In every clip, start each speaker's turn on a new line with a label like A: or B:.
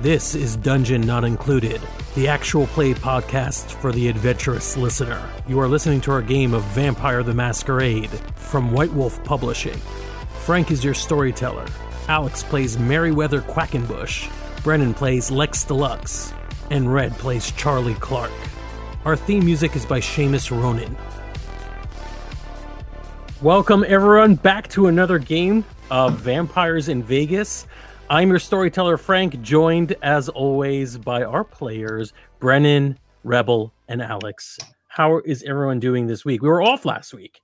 A: This is Dungeon Not Included, the actual play podcast for the adventurous listener. You are listening to our game of Vampire the Masquerade from White Wolf Publishing. Frank is your storyteller. Alex plays Meriwether Quackenbush. Brennan plays Lex Deluxe. And Red plays Charlie Clark. Our theme music is by Seamus Ronan. Welcome, everyone, back to another game of Vampires in Vegas. I'm your storyteller, Frank, joined as always by our players, Brennan, Rebel, and Alex. How is everyone doing this week? We were off last week.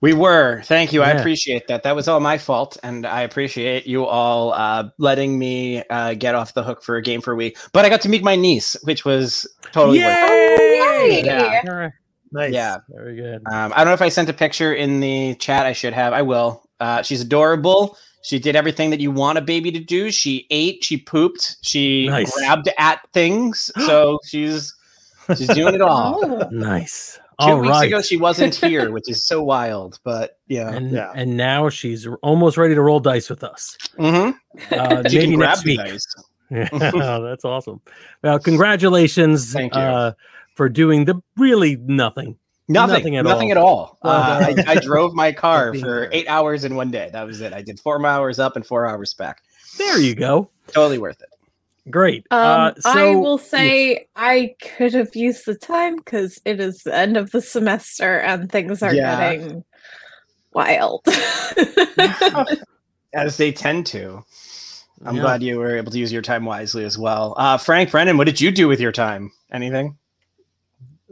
B: We were. Thank you. I appreciate that. That was all my fault, and I appreciate you all uh, letting me uh, get off the hook for a game for a week. But I got to meet my niece, which was totally worth
A: Yay!
B: it. Yeah.
C: Nice.
B: Yeah.
A: Very good.
B: Um, I don't know if I sent a picture in the chat. I should have. I will. Uh, she's adorable. She did everything that you want a baby to do. She ate. She pooped. She
A: Nice.
B: grabbed at things. So she's she's doing it all.
D: Oh,
A: Nice.
B: Two
A: All
B: weeks
A: right.
B: ago, she wasn't here, which is so wild. But yeah.
A: and,
C: Yeah.
A: and now she's almost ready to roll dice with us.
B: Mm-hmm.
A: Uh,
B: She
A: maybe
B: can grab
A: next
B: the
A: week.
B: dice.
A: Yeah, that's awesome. Well, congratulations
B: Thank you.
A: Uh, for doing the really nothing.
B: Nothing,
A: Nothing
B: nothing
A: at
B: at
A: all.
B: all. Uh, I, I drove my car for eight hours in one day. That was it. I did four hours up and four hours back.
A: There you go.
B: Totally worth it.
A: Great.
D: um,
A: uh, so,
D: I will say I could have used the time because it is the end of the semester and things are
B: Yeah.
D: getting wild.
B: As they tend to. I'm
A: Yeah.
B: glad you were able to use your time wisely as well. Uh, Frank Brennan, what did you do with your time? Anything?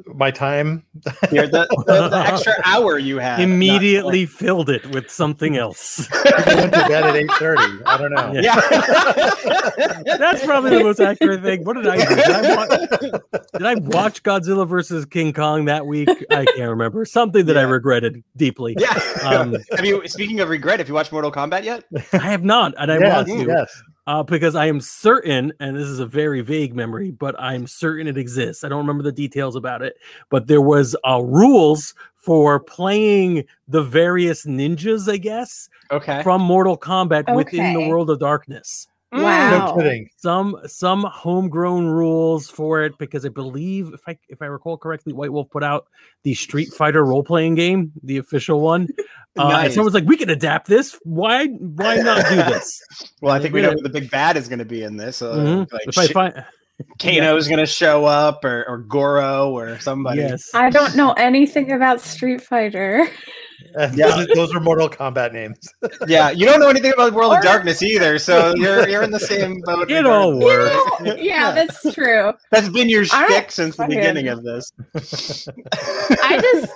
C: My time.
B: Here, the, the, the extra hour you had.
A: immediately filled it with something else.
C: I went to bed at eight thirty. I don't know.
A: Yeah.
B: Yeah.
A: That's probably the most accurate thing. What did I do? Did I, watch, did I watch Godzilla versus King Kong that week? I can't remember. Something that I regretted deeply.
B: yeah.
A: Um,
B: have you? Speaking of regret, have you watched Mortal Kombat yet?
A: I have not, and I
C: yes,
A: want to.
C: yes.
A: Uh, because I am certain, and this is a very vague memory, but I'm certain it exists. I don't remember the details about it, but there was uh, rules for playing the various ninjas, I guess,
B: Okay.
A: from Mortal Kombat within the World of Darkness.
D: Wow.
C: No kidding.
A: Some some homegrown rules for it because I believe if I if I recall correctly, White Wolf put out the Street Fighter role playing game, the official one. Uh, and someone's like, we can adapt this. Why why not do this?
B: Well, I think we know who the big bad is going to be in this. Uh,
A: Mhm.
B: like
A: if I
B: Sh-
A: find
B: Kano's going to show up, or, or Goro, or somebody.
A: yes,
D: I don't know anything about Street Fighter.
B: Yeah.
C: Those, are, those are Mortal Kombat names.
B: Yeah, you don't know anything about World
D: Or-
B: of Darkness either, so you're you're in the same boat.
A: it all
B: regardless.
A: works.
D: yeah, that's true.
B: That's been your
D: I don't
B: shtick since the beginning of this.
D: I just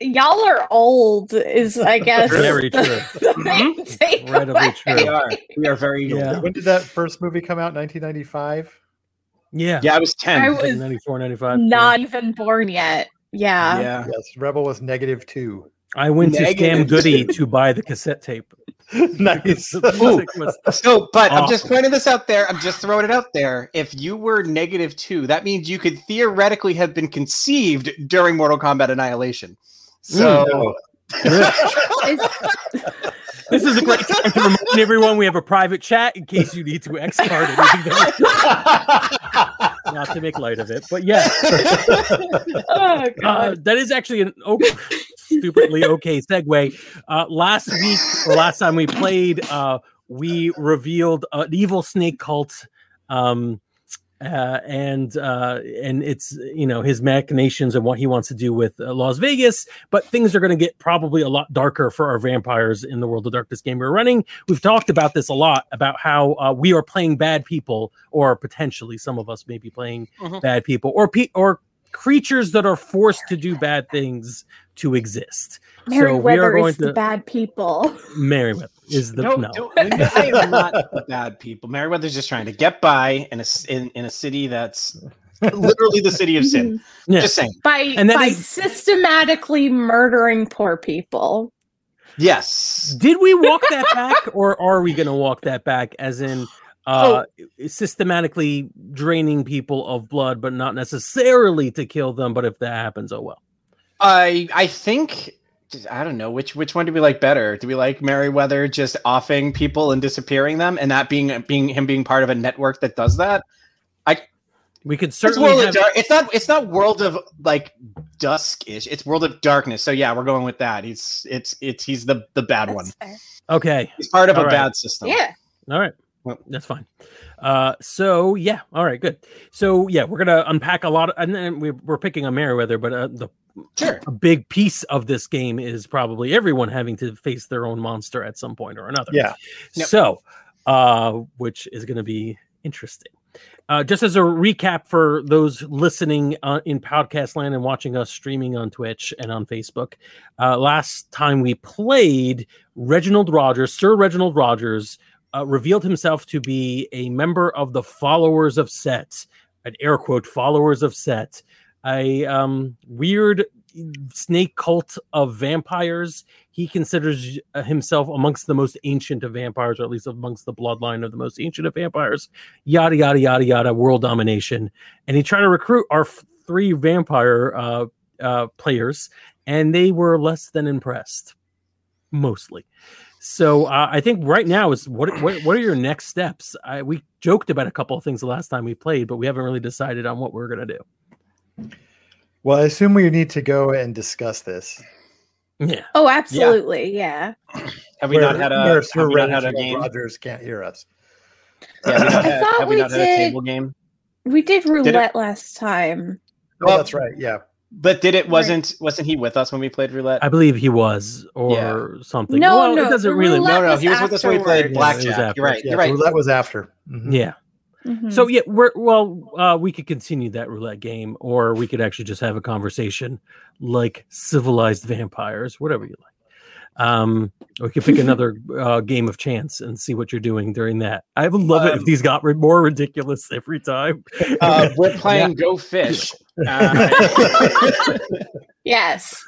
D: y'all are old, is I guess
A: Very
D: the-
A: true.
D: the main mm-hmm.
A: Incredibly
D: takeaway.
A: true.
B: we are we are very
A: Yeah.
B: old.
C: when did that first movie come out? Nineteen ninety five.
A: Yeah.
B: Yeah, I was ten.
D: I was
A: 94, 95.
D: Not even born yet. Yeah.
B: yeah.
C: Yes, Rebel was negative two.
A: I went to Scam Goody to buy the cassette tape.
C: nice.
A: Was-
B: So, but I'm just pointing this out there. I'm just throwing it out there. If you were negative two, that means you could theoretically have been conceived during Mortal Kombat Annihilation. So,
C: No.
A: This is a great time to remind everyone we have a private chat in case you need to X card anything. Not to make light of it, but yes,
D: oh
A: uh, that is actually an okay, stupidly okay segue. Uh, last week or last time we played, uh, we revealed an evil snake cult. Um, uh, and uh, and it's you know his machinations and what he wants to do with uh, Las Vegas. But things are going to get probably a lot darker for our vampires in the World of Darkness game we're running. We've talked about this a lot about how uh, we are playing bad people, or potentially some of us may be playing
B: Mhm.
A: bad people, or pe- or creatures that are forced to do bad things to exist.
D: Meriwether
A: going
D: is the bad people.
A: Meriwether is the
B: no,
A: no.
B: don't- I not the bad people. Meriwether's just trying to get by in a s- in, in a city that's literally the city of sin.
A: Yeah.
B: Just saying.
D: by
A: And that
D: by
A: is-
D: systematically murdering poor people.
B: Yes.
A: Did we walk that back, or are we going to walk that back? As in, uh, systematically draining people of blood, but not necessarily to kill them. But if that happens, oh well.
B: I I think I don't know which which one do we like better? Do we like Meriwether just offing people and disappearing them, and that being being him being part of a network that does that?
A: I We could certainly
B: world
A: have,
B: of. It's not. It's not world of like dusk-ish. It's world of darkness. So yeah, we're going with that. He's it's it's he's the the bad one.
D: Fair.
A: okay.
B: He's part of
A: All
B: a
A: right.
B: bad system.
D: Yeah.
A: All right.
B: Well-
A: That's fine. Uh, so yeah, all right, good. So yeah, we're gonna unpack a lot, of, and then we, we're picking on Meriwether, but uh, the
B: Sure.
A: a big piece of this game is probably everyone having to face their own monster at some point or another.
C: Yeah.
B: Yep.
A: So, uh, which is going to be interesting. Uh, just as a recap for those listening uh, in podcast land and watching us streaming on Twitch and on Facebook, uh, last time we played, Reginald Rogers, Sir Reginald Rogers, uh, revealed himself to be a member of the Followers of Set, an air quote, Followers of Set, a um, weird snake cult of vampires. He considers himself amongst the most ancient of vampires, or at least amongst the bloodline of the most ancient of vampires. Yada yada yada yada. World domination, and he tried to recruit our f- three vampire uh, uh, players, and they were less than impressed, mostly. So uh, I think right now is what, what what are your next steps? I, we joked about a couple of things the last time we played, but we haven't really decided on what we're gonna do.
C: Well, I assume we need to go and discuss this.
A: Yeah.
D: Oh, absolutely. Yeah.
B: Have we not had a
C: where
B: have we not had a game?
C: Rogers can't hear us.
B: Yeah, we not
D: I
B: had,
D: thought
B: have we
D: we
B: not had a
D: did-
B: table game?
D: We did
B: it-
D: roulette last time.
C: Oh,
B: Well-
C: that's right. Yeah.
B: But did it wasn't wasn't he with us when we played roulette?
A: I believe he was, or
B: Yeah.
A: something.
D: No,
A: well,
D: no,
A: it doesn't really.
B: no, no, he was with us when we played
D: afterwards.
A: Yeah,
B: blackjack. You're right.
C: Yeah.
B: You're right.
C: Roulette was after. Mhm.
A: Yeah.
D: Mhm.
A: So yeah, we're well. Uh, we could continue that roulette game, or we could actually just have a conversation like civilized vampires, whatever you like. Um, we could pick another uh, game of chance and see what you're doing during that. I would love it if
B: Um,
A: these got ri- more ridiculous every time.
B: Uh, we're playing Go Fish. Uh,
D: yes.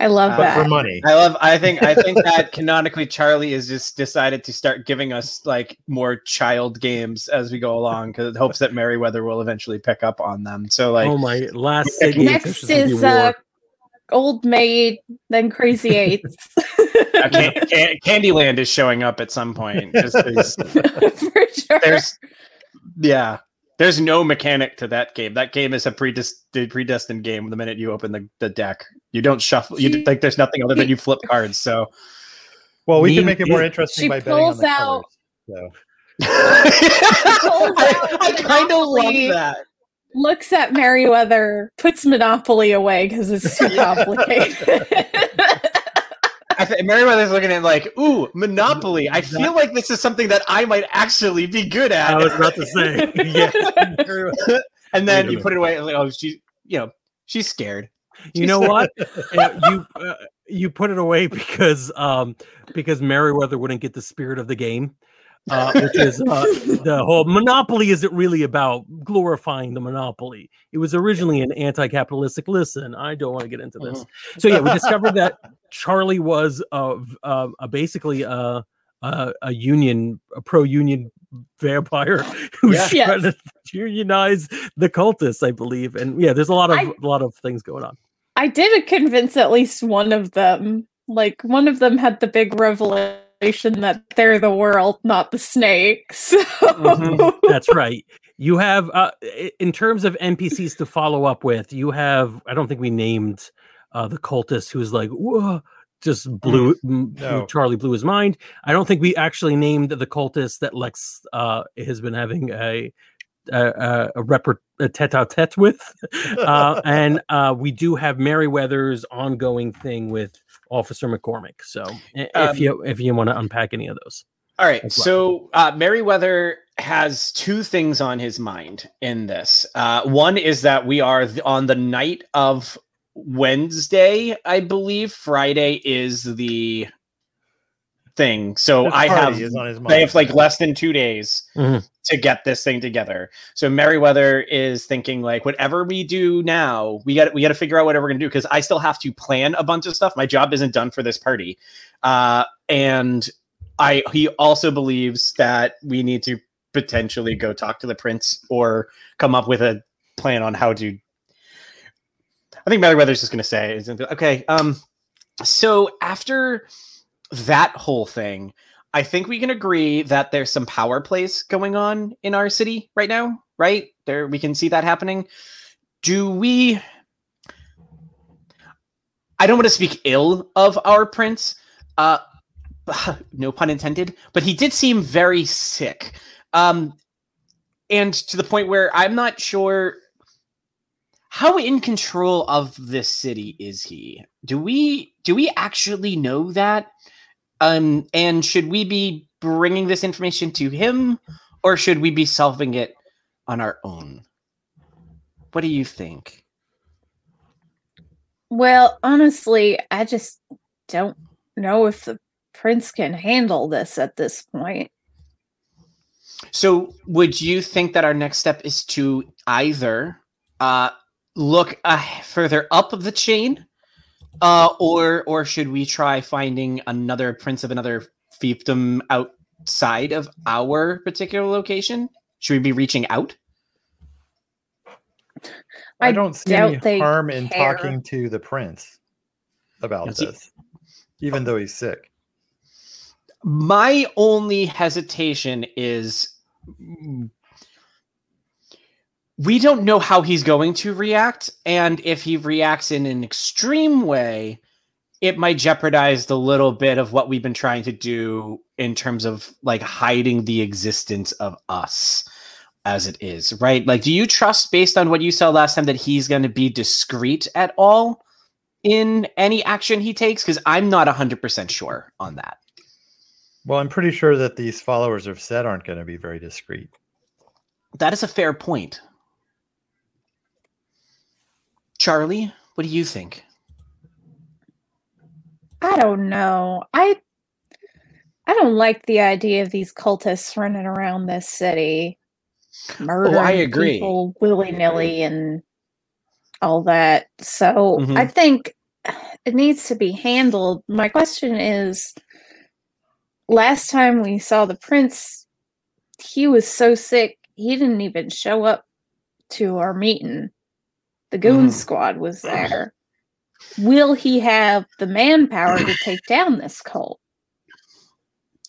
D: I love
B: Uh,
C: But
D: that.
C: for money.
B: I love. I think. I think that canonically, Charlie has just decided to start giving us like more child games as we go along because it hopes that Meriwether will eventually pick up on them. So like,
A: oh my! Last
D: Next
A: is gonna be
D: is
A: war.
D: uh, Old Maid, then Crazy Eights.
B: uh, can, can, Candyland is showing up at some point.
D: For sure.
B: there's, yeah, there's no mechanic to that game. That game is a predestined predestined game. The minute you open the, the deck, you don't shuffle. You
D: She-
B: like there's nothing other than you flip cards. So.
C: Well, we
A: Me-
C: can make it more interesting
D: She
C: by betting on
D: pulls
C: the
D: out-
C: colors. So.
B: I, I kind of love that.
D: Looks at Meriwether, puts Monopoly away because it's too complicated.
B: I think Meriwether's looking at like, ooh, Monopoly. I feel like this is something that I might actually be good at.
A: I was about to say, yeah.
B: and then you put it away. Like, oh, she, you know, she's scared.
A: You know what? You uh, you put it away because um because Meriwether wouldn't get the spirit of the game, uh, which is uh, the whole monopoly isn't really about glorifying the monopoly. It was originally an anti-capitalistic. Listen, I don't want to get into this. So yeah, we discovered that Charlie was uh, basically a, a a union, a pro-union vampire who's
B: Yeah.
A: trying to unionize the cultists, I believe. And yeah, there's a lot of
D: I-
A: a lot of things going on.
D: I did convince at least one of them. Like one of them had the big revelation that they're the world, not the snakes. So
B: Mhm.
A: That's right. You have, uh, in terms of NPCs to follow up with, you have. I don't think we named uh, the cultist who's like, whoa, just blew, m-
C: No.
A: Charlie blew his mind. I don't think we actually named the cultist that Lex uh, has been having a a, a, a, repre- a tete-a-tete with, uh, and uh, we do have Meriwether's ongoing thing with Officer McCormick. So, i-
B: Um,
A: if you if you want to unpack any of those,
B: All right.
A: Well.
B: So uh, Meriwether has two things on his mind in this. Uh, one is that we are th- on the night of Wednesday, I believe. Friday is the thing. So I have
C: is on his mind.
B: they have like less than two days
A: Mhm.
B: to get this thing together. So Meriwether is thinking like whatever we do now, we got we got to figure out whatever we're gonna do because I still have to plan a bunch of stuff. My job isn't done for this party, uh, and I he also believes that we need to potentially go talk to the prince or come up with a plan on how to. I think Meriwether's just gonna say, okay. Um, so after that whole thing, I think we can agree that there's some power plays going on in our city right now, right? There we can see that happening. Do we I don't want to speak ill of our prince. Uh no pun intended, but he did seem very sick. Um and to the point where I'm not sure how in control of this city is he? Do we do we actually know that? Um, and should we be bringing this information to him, or should we be solving it on our own? What do you think?
D: Well, honestly, I just don't know if the prince can handle this at this point.
B: So, would you think that our next step is to either uh, look uh, further up the chain, uh, or or should we try finding another prince of another fiefdom outside of our particular location? Should we be reaching out?
C: I
D: I
C: don't see
D: doubt
C: any harm in
D: care.
C: talking to the prince about
B: Yes, he-
C: this, even though he's sick.
B: My only hesitation is we don't know how he's going to react. And if he reacts in an extreme way, it might jeopardize the little bit of what we've been trying to do in terms of like hiding the existence of us as it is, right? Like, do you trust based on what you saw last time that he's going to be discreet at all in any action he takes? Because I'm not 100% sure on that.
C: Well, I'm pretty sure that these followers of Set aren't going to be very discreet.
B: That is a fair point. Charlie, what do you think?
D: I don't know. I I don't like the idea of these cultists running around this city, murdering
B: agree.
D: people willy nilly and all that. So
B: Mhm.
D: I think it needs to be handled. My question is: Last time we saw the prince, he was so sick he didn't even show up to our meeting. The goon
B: Mhm.
D: squad was there. Will he have the manpower to take down this cult?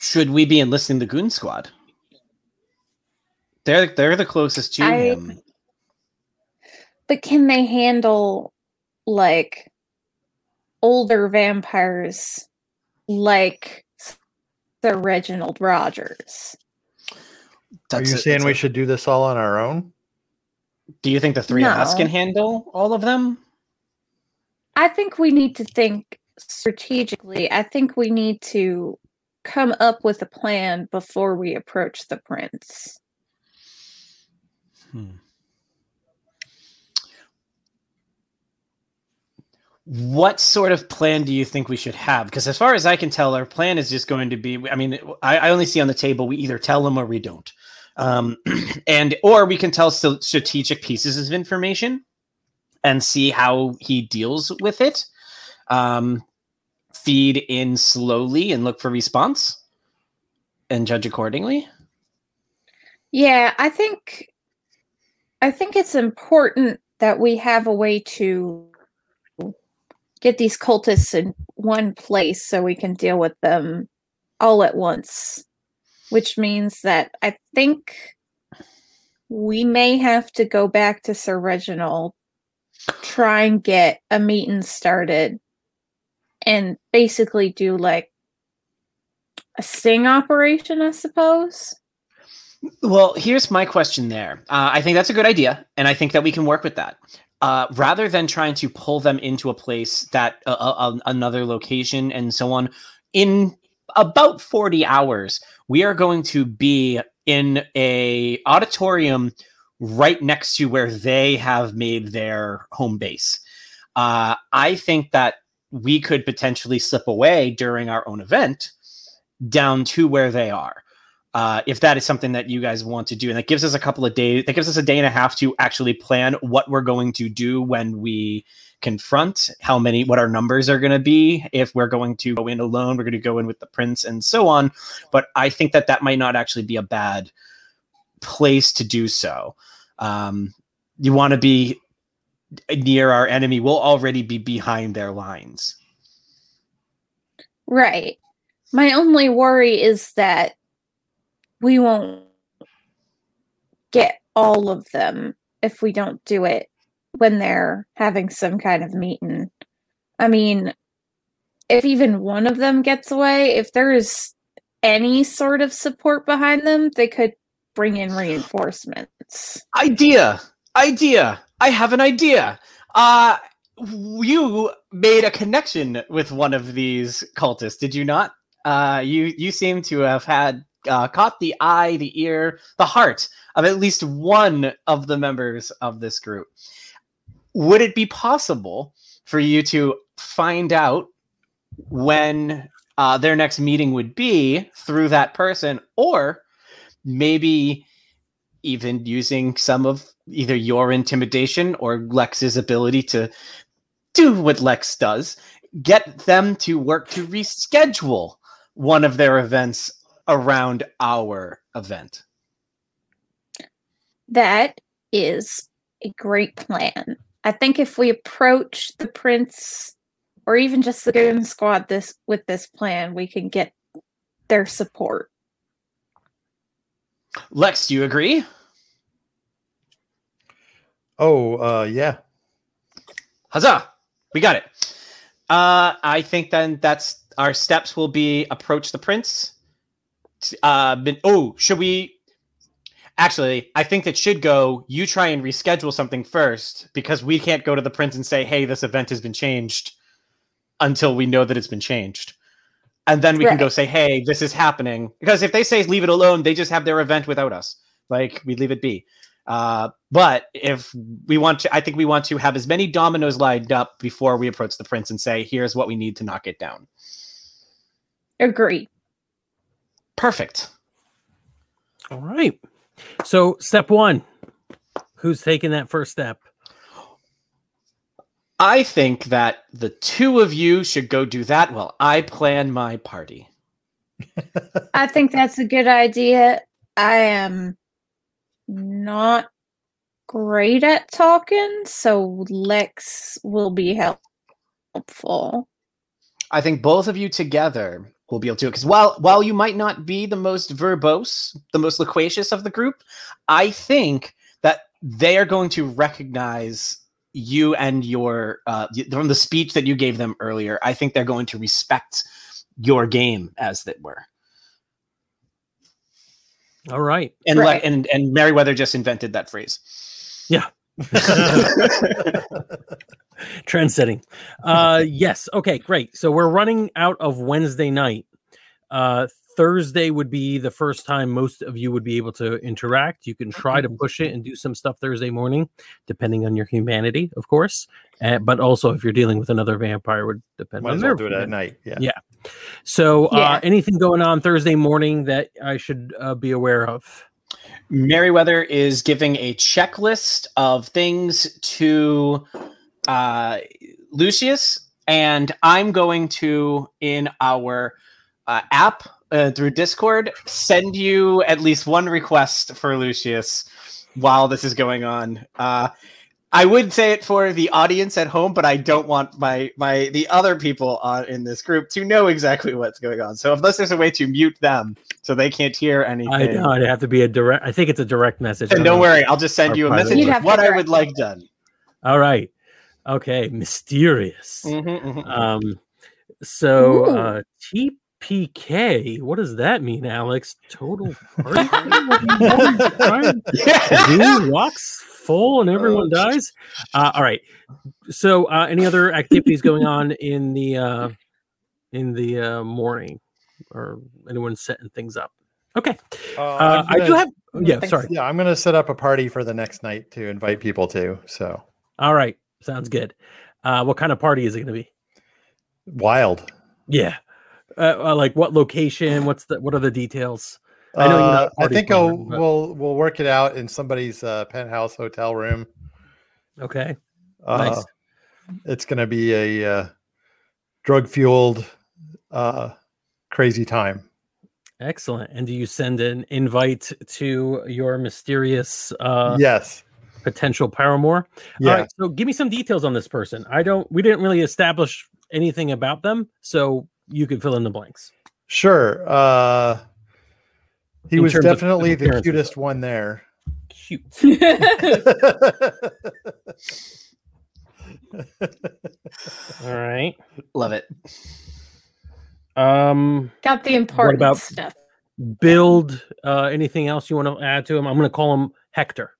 B: Should we be enlisting the Goon Squad? They're they're the closest to
D: I-
B: him.
D: But can they handle like older vampires like Sir Reginald Rogers?
C: Are you
B: a-
C: saying we
B: a-
C: should do this all on our own?
B: Do you think the three of us can handle all of them?
D: I think we need to think strategically. I think we need to come up with a plan before we approach the prince.
B: Hmm. What sort of plan do you think we should have? Because as far as I can tell, our plan is just going to be. I mean, I, I only see on the table we either tell them or we don't, um, and or we can tell st- strategic pieces of information and see how he deals with it. Um, feed in slowly and look for response, and judge accordingly.
D: Yeah, I think I think it's important that we have a way to get these cultists in one place so we can deal with them all at once. Which means that I think we may have to go back to Sir Reginald, try and get a meeting started, and basically do like a sting operation, I suppose.
B: Well, here's my question there. Uh, I think that's a good idea, and I think that we can work with that. Uh, rather than trying to pull them into a place that uh, uh, another location and so on, in about 40 hours, we are going to be in a auditorium right next to where they have made their home base. Uh, I think that we could potentially slip away during our own event down to where they are. Uh, if that is something that you guys want to do, and that gives us a couple of days, that gives us a day and a half to actually plan what we're going to do when we confront how many, what our numbers are going to be. If we're going to go in alone, we're going to go in with the prince and so on. But I think that that might not actually be a bad place to do so. Um, you want to be near our enemy. We'll already be behind their lines.
D: Right. My only worry is that we won't get all of them if we don't do it when they're having some kind of meeting. I mean, if even one of them gets away, if there is any sort of support behind them, they could bring in reinforcements.
B: Idea! Idea! I have an idea. Uh you made a connection with one of these cultists, did you not? Uh you you seem to have had uh, caught the eye, the ear, the heart of at least one of the members of this group. Would it be possible for you to find out when uh, their next meeting would be through that person, or maybe even using some of either your intimidation or Lex's ability to do what Lex does, get them to work to reschedule one of their events around our event.
D: That is a great plan. I think if we approach the prince or even just the goon squad this with this plan, we can get their support.
B: Lex, do you agree?
C: Oh, uh, yeah.
B: Huzzah! We got it. Uh, I think then that's our steps will be approach the prince. Uh, been, oh, should we? Actually, I think that should go. You try and reschedule something first because we can't go to the prince and say, "Hey, this event has been changed," until we know that it's been changed, and then we can go say, "Hey, this is happening." Because if they say leave it alone, they just have their event without us. Like we leave it be. Uh, but if we want to, I think we want to have as many dominoes lined up before we approach the prince and say, "Here's what we need to knock it down."
D: Agree.
B: Perfect.
A: All right. So step one. Who's taking that first step?
B: I think that the two of you should go do that while I plan my party.
D: I think that's a good idea. I am not great at talking, so Lex will be help- helpful.
B: I think both of you together will be able to because while while you might not be the most verbose, the most loquacious of the group, I think that they are going to recognize you and your uh, from the speech that you gave them earlier. I think they're going to respect your game as it were.
A: All right.
B: And le- and and Meriwether just invented that phrase.
A: Yeah. Trendsetting. Uh yes. Okay, great. So we're running out of Wednesday night. Uh Thursday would be the first time most of you would be able to interact. You can try to push it and do some stuff Thursday morning, depending on your humanity, of course. Uh, but also, if you're dealing with another vampire, would depend
C: Might
A: on
C: as
A: their
C: well do it at night. Yeah.
A: Yeah. So, uh,
D: Yeah.
A: anything going on Thursday morning that I should uh, be aware of?
B: Meriwether is giving a checklist of things to uh, Lucius, and I'm going to, in our uh, app uh, through Discord, send you at least one request for Lucius while this is going on. I would say it for the audience at home, but I don't want my my the other people on in this group to know exactly what's going on. So unless there's a way to mute them so they can't hear anything,
A: I know it'd have to be a direct. I think it's a direct message.
B: And
A: don't
B: don't worry, I'll just send you a message
D: You'd
B: with what I would like done.
A: All right. Okay. Mysterious.
B: Mm-hmm,
A: Um. So,
D: Ooh.
A: uh, TPK. What does that mean, Alex? Total party. What do you want to try and do? walks full and everyone dies. Uh, all right. So, uh, any other activities going on in the uh, in the uh, morning, or anyone setting things up? Okay.
C: Uh,
A: Uh,
C: I'm
A: I do
C: gonna-
A: have. Yeah. Sorry.
C: Yeah, I'm gonna set up a party for the next night to invite people to. So
A: All right. Sounds good. Uh, what kind of party is it going to be?
C: wild.
A: Yeah. Uh, uh, like what location? What's the what are the details? I know
C: Uh, I think
A: planner,
C: I'll,
A: but-
C: we'll we'll work it out in somebody's uh, penthouse hotel room.
A: Okay.
C: Uh,
A: Nice.
C: It's going to be a uh, drug fueled, uh, crazy time.
A: Excellent. And do you send an invite to your mysterious uh
C: yes.
A: potential paramour?
C: Yeah.
A: All right, so give me some details on this person. I don't we didn't really establish anything about them, so you can fill in the blanks.
C: Sure. Uh, he
A: In
C: was
A: terms of
C: definitely the cutest
A: stuff.
C: one there.
A: Cute. All right.
B: Love it.
A: Um
D: Got the important
A: about-
D: stuff.
A: build uh anything else you want to add to him? I'm going to call him Hector.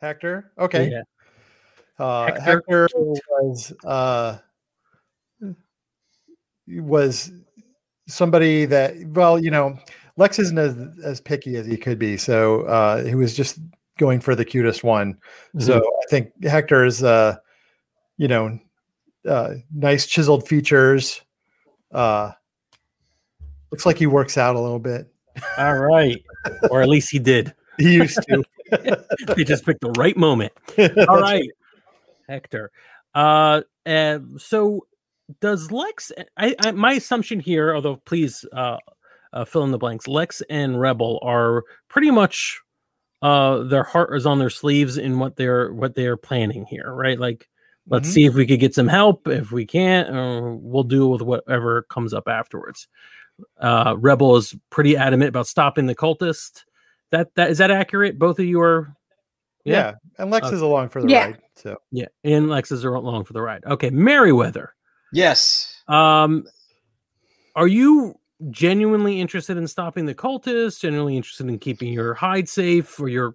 C: Hector. Okay.
A: Yeah.
C: Uh,
A: Hector.
C: Hector was uh, was somebody that well, you know, Lex isn't as, as picky as he could be, so uh, he was just going for the cutest one. So
A: Mm-hmm.
C: I think Hector is, uh, you know, uh, nice chiseled features. Uh, looks like he works out a little bit.
A: All right. or at least he did.
C: He used to.
A: he just picked the right moment. All right. Hector. Uh and so does Lex I, I my assumption here, although please uh, uh fill in the blanks, Lex and Rebel are pretty much uh their heart is on their sleeves in what they're what they're planning here, right? Like let's
C: Mhm.
A: see if we could get some help. If we can't, uh, we'll deal with whatever comes up afterwards. Uh Rebel is pretty adamant about stopping the cultist. That that is that accurate? Both of you are
C: Yeah. And Lex
A: Okay.
C: is along for the
D: Yeah.
C: ride. So
A: yeah, and Lex is along for the ride. Okay, Meriwether.
B: Yes.
A: Um, are you genuinely interested in stopping the cultists? Genuinely interested in keeping your hide safe or your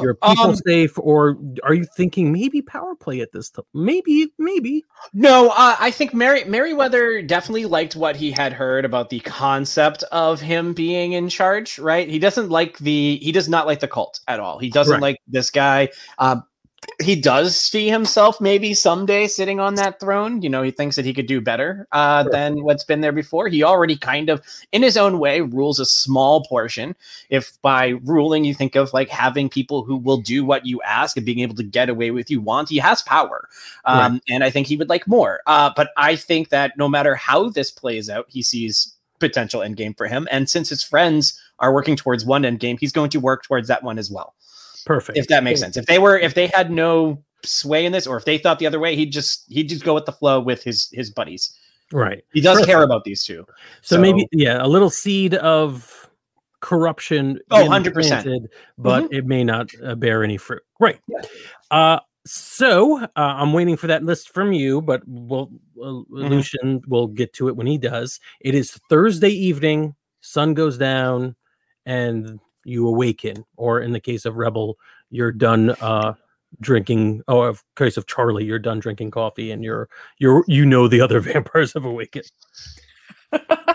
A: your people
B: Um,
A: safe, or are you thinking maybe power play at this time? Maybe, maybe.
B: No, uh, I think Mary Meriwether definitely liked what he had heard about the concept of him being in charge. Right? He doesn't like the he does not like the cult at all. He doesn't
A: Right.
B: like this guy. Um, he does see himself maybe someday sitting on that throne. You know, he thinks that he could do better uh,
A: Sure.
B: than what's been there before. He already kind of, in his own way, rules a small portion. If by ruling you think of like having people who will do what you ask and being able to get away with you want, he has power. Um, And I think he would like more. Uh, but I think that no matter how this plays out, he sees potential end game for him. And since his friends are working towards one end game, he's going to work towards that one as well
A: Perfect.
B: if that makes sense. If they were, if they had no sway in this, or if they thought the other way, he'd just he'd just go with the flow with his his buddies.
A: Right.
B: He does
A: Perfect.
B: care about these two.
A: So,
B: So-
A: maybe yeah, a little seed of corruption.
B: Oh, 100%.
A: planted, But it may not uh, bear any fruit. Great. Uh, so uh, I'm waiting for that list from you, but we'll uh, Lucian will get to it when he does. It is Thursday evening. Sun goes down, and you awaken. Or in the case of Rebel, you're done uh, drinking. Oh, in case of Charlie, you're done drinking coffee, and you're you're you know the other vampires have awakened.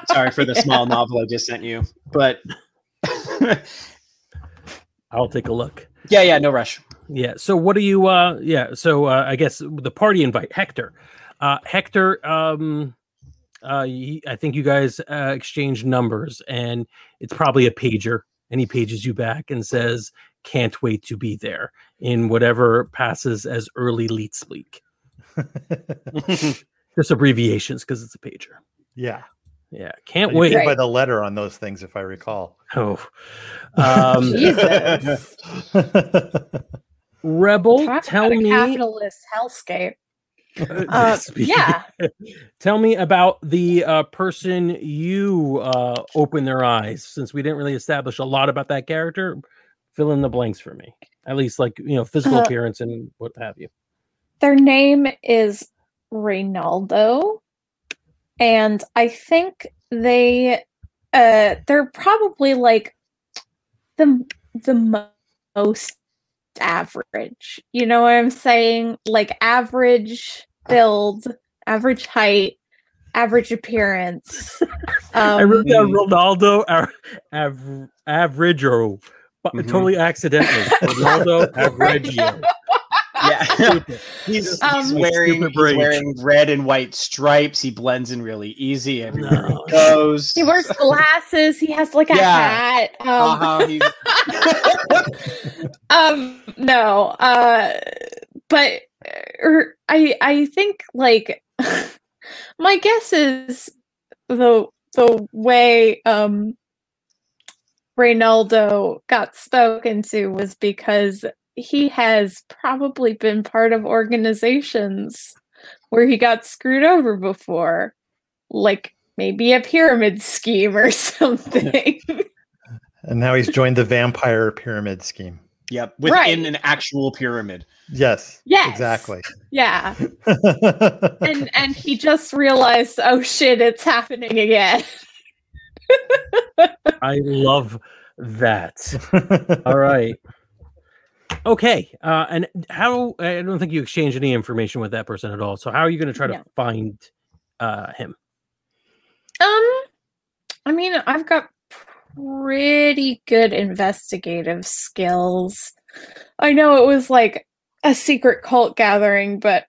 B: Sorry for the small novel I just sent you, but
A: I'll take a look.
B: yeah, yeah, no rush.
A: Yeah. So what do you uh yeah, so uh, I guess the party invite Hector. Uh Hector um uh he, I think you guys uh, exchanged numbers and it's probably a pager and he pages you back and says can't wait to be there in whatever passes as early leet speak. Just abbreviations because it's a pager.
C: yeah.
A: Yeah, can't
C: You
A: wait.
D: Right.
C: by the letter on those things, if I recall.
A: Oh. Um
D: Jesus.
A: Rebel,
D: Talk
A: tell
D: about a
A: me
D: capitalist hellscape.
A: Uh,
D: yeah.
A: Tell me about the uh, person you uh, open their eyes. Since we didn't really establish a lot about that character, fill in the blanks for me. At least, like you know, physical
D: Uh,
A: appearance and what have you.
D: Their name is Reynaldo, and I think they uh they're probably like the the mo- most average. You know what I'm saying? Like average build, average height, average appearance. Um,
A: I wrote down Ronaldo av- av- Averagio, but
B: Mhm.
A: totally accidentally. Ronaldo Averagio.
B: Yeah.
A: Stupid.
B: He's,
D: Um,
B: he's wearing he's wearing red and white stripes. He blends in really easy everywhere
A: No.
B: he goes.
D: he wears glasses. He has like a
B: Yeah.
D: hat. Um,
B: Uh-huh,
D: um no uh but er, i i think like my guess is the the way um Reynaldo got spoken to was because he has probably been part of organizations where he got screwed over before like maybe a pyramid scheme or something
C: And now he's joined the vampire pyramid scheme.
B: yep, within
D: Right.
B: an actual pyramid.
C: Yes.
D: Yes.
C: Exactly.
D: yeah and and he just realized oh shit it's happening again
A: I love that. All right. Okay. Uh, and how? I don't think you exchanged any information with that person at all. So how are you going to try to find uh, him?
D: um i mean i've got pretty good investigative skills i know it was like a secret cult gathering but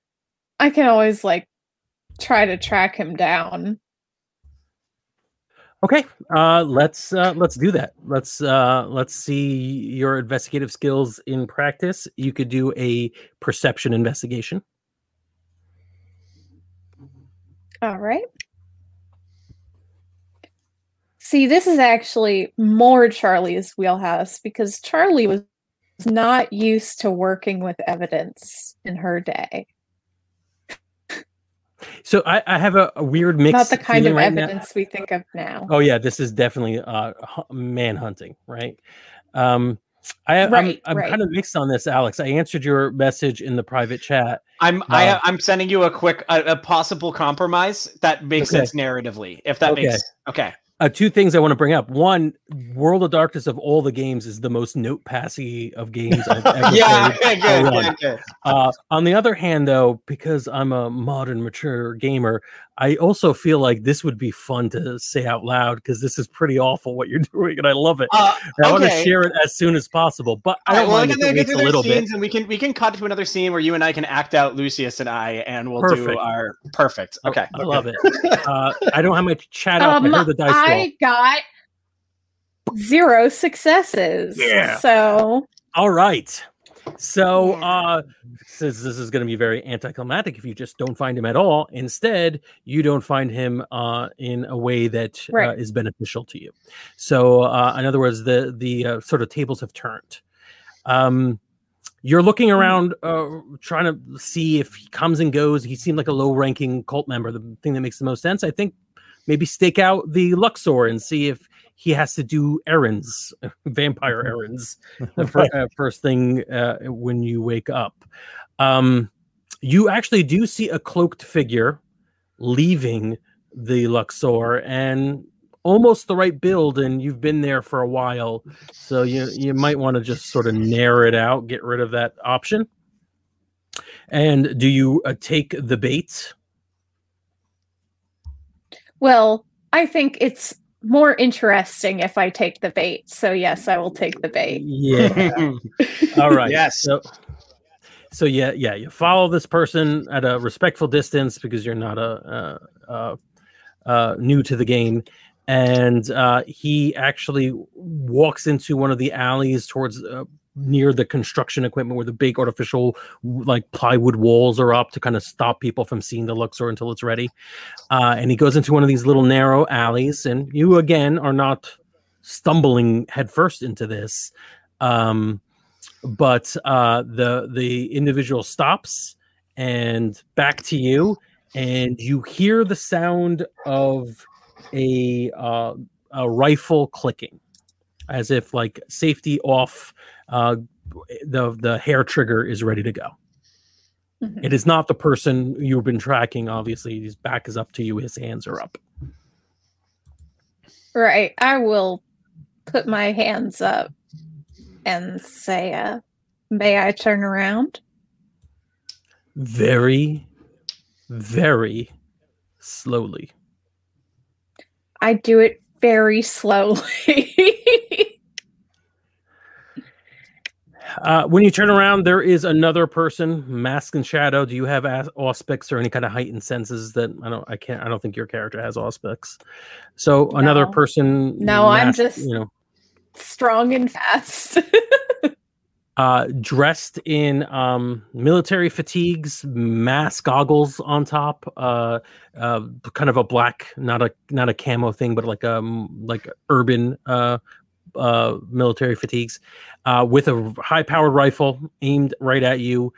D: i can always like try to track him down
A: Okay. Uh, let's uh, let's do that. Let's uh, let's see your investigative skills in practice. You could do a perception investigation.
D: All right. See, this is actually more Charlie's wheelhouse because Charlie was not used to working with evidence in her day.
A: So I, I have a, a weird mix.
D: not the kind of
A: right now.
D: evidence we think of now.
A: Oh yeah, this is definitely uh man hunting, right? Um I
D: Right,
A: I'm, I'm
D: right.
A: kind of mixed on this, Alex. I answered your message in the private chat.
B: I'm I,
A: Uh,
B: I'm sending you a quick a, a possible compromise that makes
A: Okay.
B: sense narratively. If that
A: Okay.
B: makes okay.
A: Uh, two things I want to bring up. One, World of Darkness of all the games is the most note passy of games I've ever
B: Yeah,
A: played.
B: good, good, good, good.
A: Uh, on the other hand, though, because I'm a modern, mature gamer, I also feel like this would be fun to say out loud because this is pretty awful what you're doing, and I love it.
B: Uh,
A: And I want to share it as soon as possible, but I
B: All right,
A: don't
B: well,
A: mind
B: we're
A: if
B: gonna get
A: waits
B: to
A: a
B: their
A: little bit.
B: and we can we can cut to another scene where you and I can act out Lucius and I, and we'll do our perfect. Okay,
A: I love it. Uh, I don't have my chat up.
D: Um,
A: I heard the dice roll.
D: I got zero successes.
A: Yeah.
D: So
A: All right. So,
D: Yeah.
A: uh, since this is going to be very anticlimactic if you just don't find him at all, instead, you don't find him uh, in a way that uh, is beneficial to you. So, uh, in other words, the the uh, sort of tables have turned. Um, you're looking around, uh, trying to see if he comes and goes. He seemed like a low-ranking cult member. The thing that makes the most sense, I think, maybe stake out the Luxor and see if he has to do errands, vampire errands the fir- uh, first thing uh, when you wake up. Um, you actually do see a cloaked figure leaving the Luxor and almost the right build, and you've been there for a while, so you you might want to just sort of narrow it out, get rid of that option. And do you uh, take the bait?
D: well, I think it's more interesting if I take the bait. So yes, I will take the bait.
A: Yeah. All right.
B: Yes.
A: So, so yeah, yeah, you follow this person at a respectful distance because you're not a uh, uh, uh, new to the game, and uh, he actually walks into one of the alleys towards uh, near the construction equipment where the big artificial like plywood walls are up to kind of stop people from seeing the Luxor until it's ready. Uh, and he goes into one of these little narrow alleys, and you again are not stumbling headfirst into this. Um, but uh, the the individual stops and back to you, and you hear the sound of a uh, a rifle clicking, as if like safety off. Uh, the the hair trigger is ready to go.
D: Mhm.
A: It is not the person you've been tracking. Obviously, his back is up to you. His hands are up.
D: Right. I will put my hands up and say, uh, may I turn around?
A: Very, very slowly.
D: I do it very slowly.
A: Uh, when you turn around, there is another person, mask and shadow. Do you have as- Auspex or any kind of heightened senses that I don't? I can't. I don't think your character has Auspex. So another person.
D: No, I'm just-
A: you know
D: Strong and fast.
A: uh, dressed in um, military fatigues, mask, goggles on top, uh, uh, kind of a black, not a not a camo thing, but like um like urban uh, uh, military fatigues, uh, with a high powered rifle aimed right at you,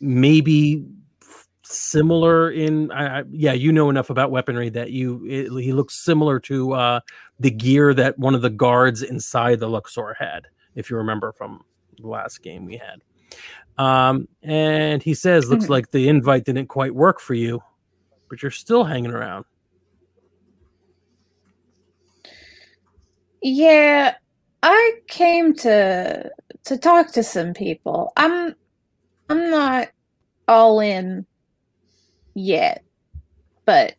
A: maybe similar in I, I, yeah you know enough about weaponry that you it, he looks similar to uh the gear that one of the guards inside the luxor had if you remember from the last game we had. Um, and he says, "Looks
D: Mhm.
A: like the invite didn't quite work for you, but you're still hanging around."
D: yeah, I came to to talk to some people. I'm I'm not all in yet, but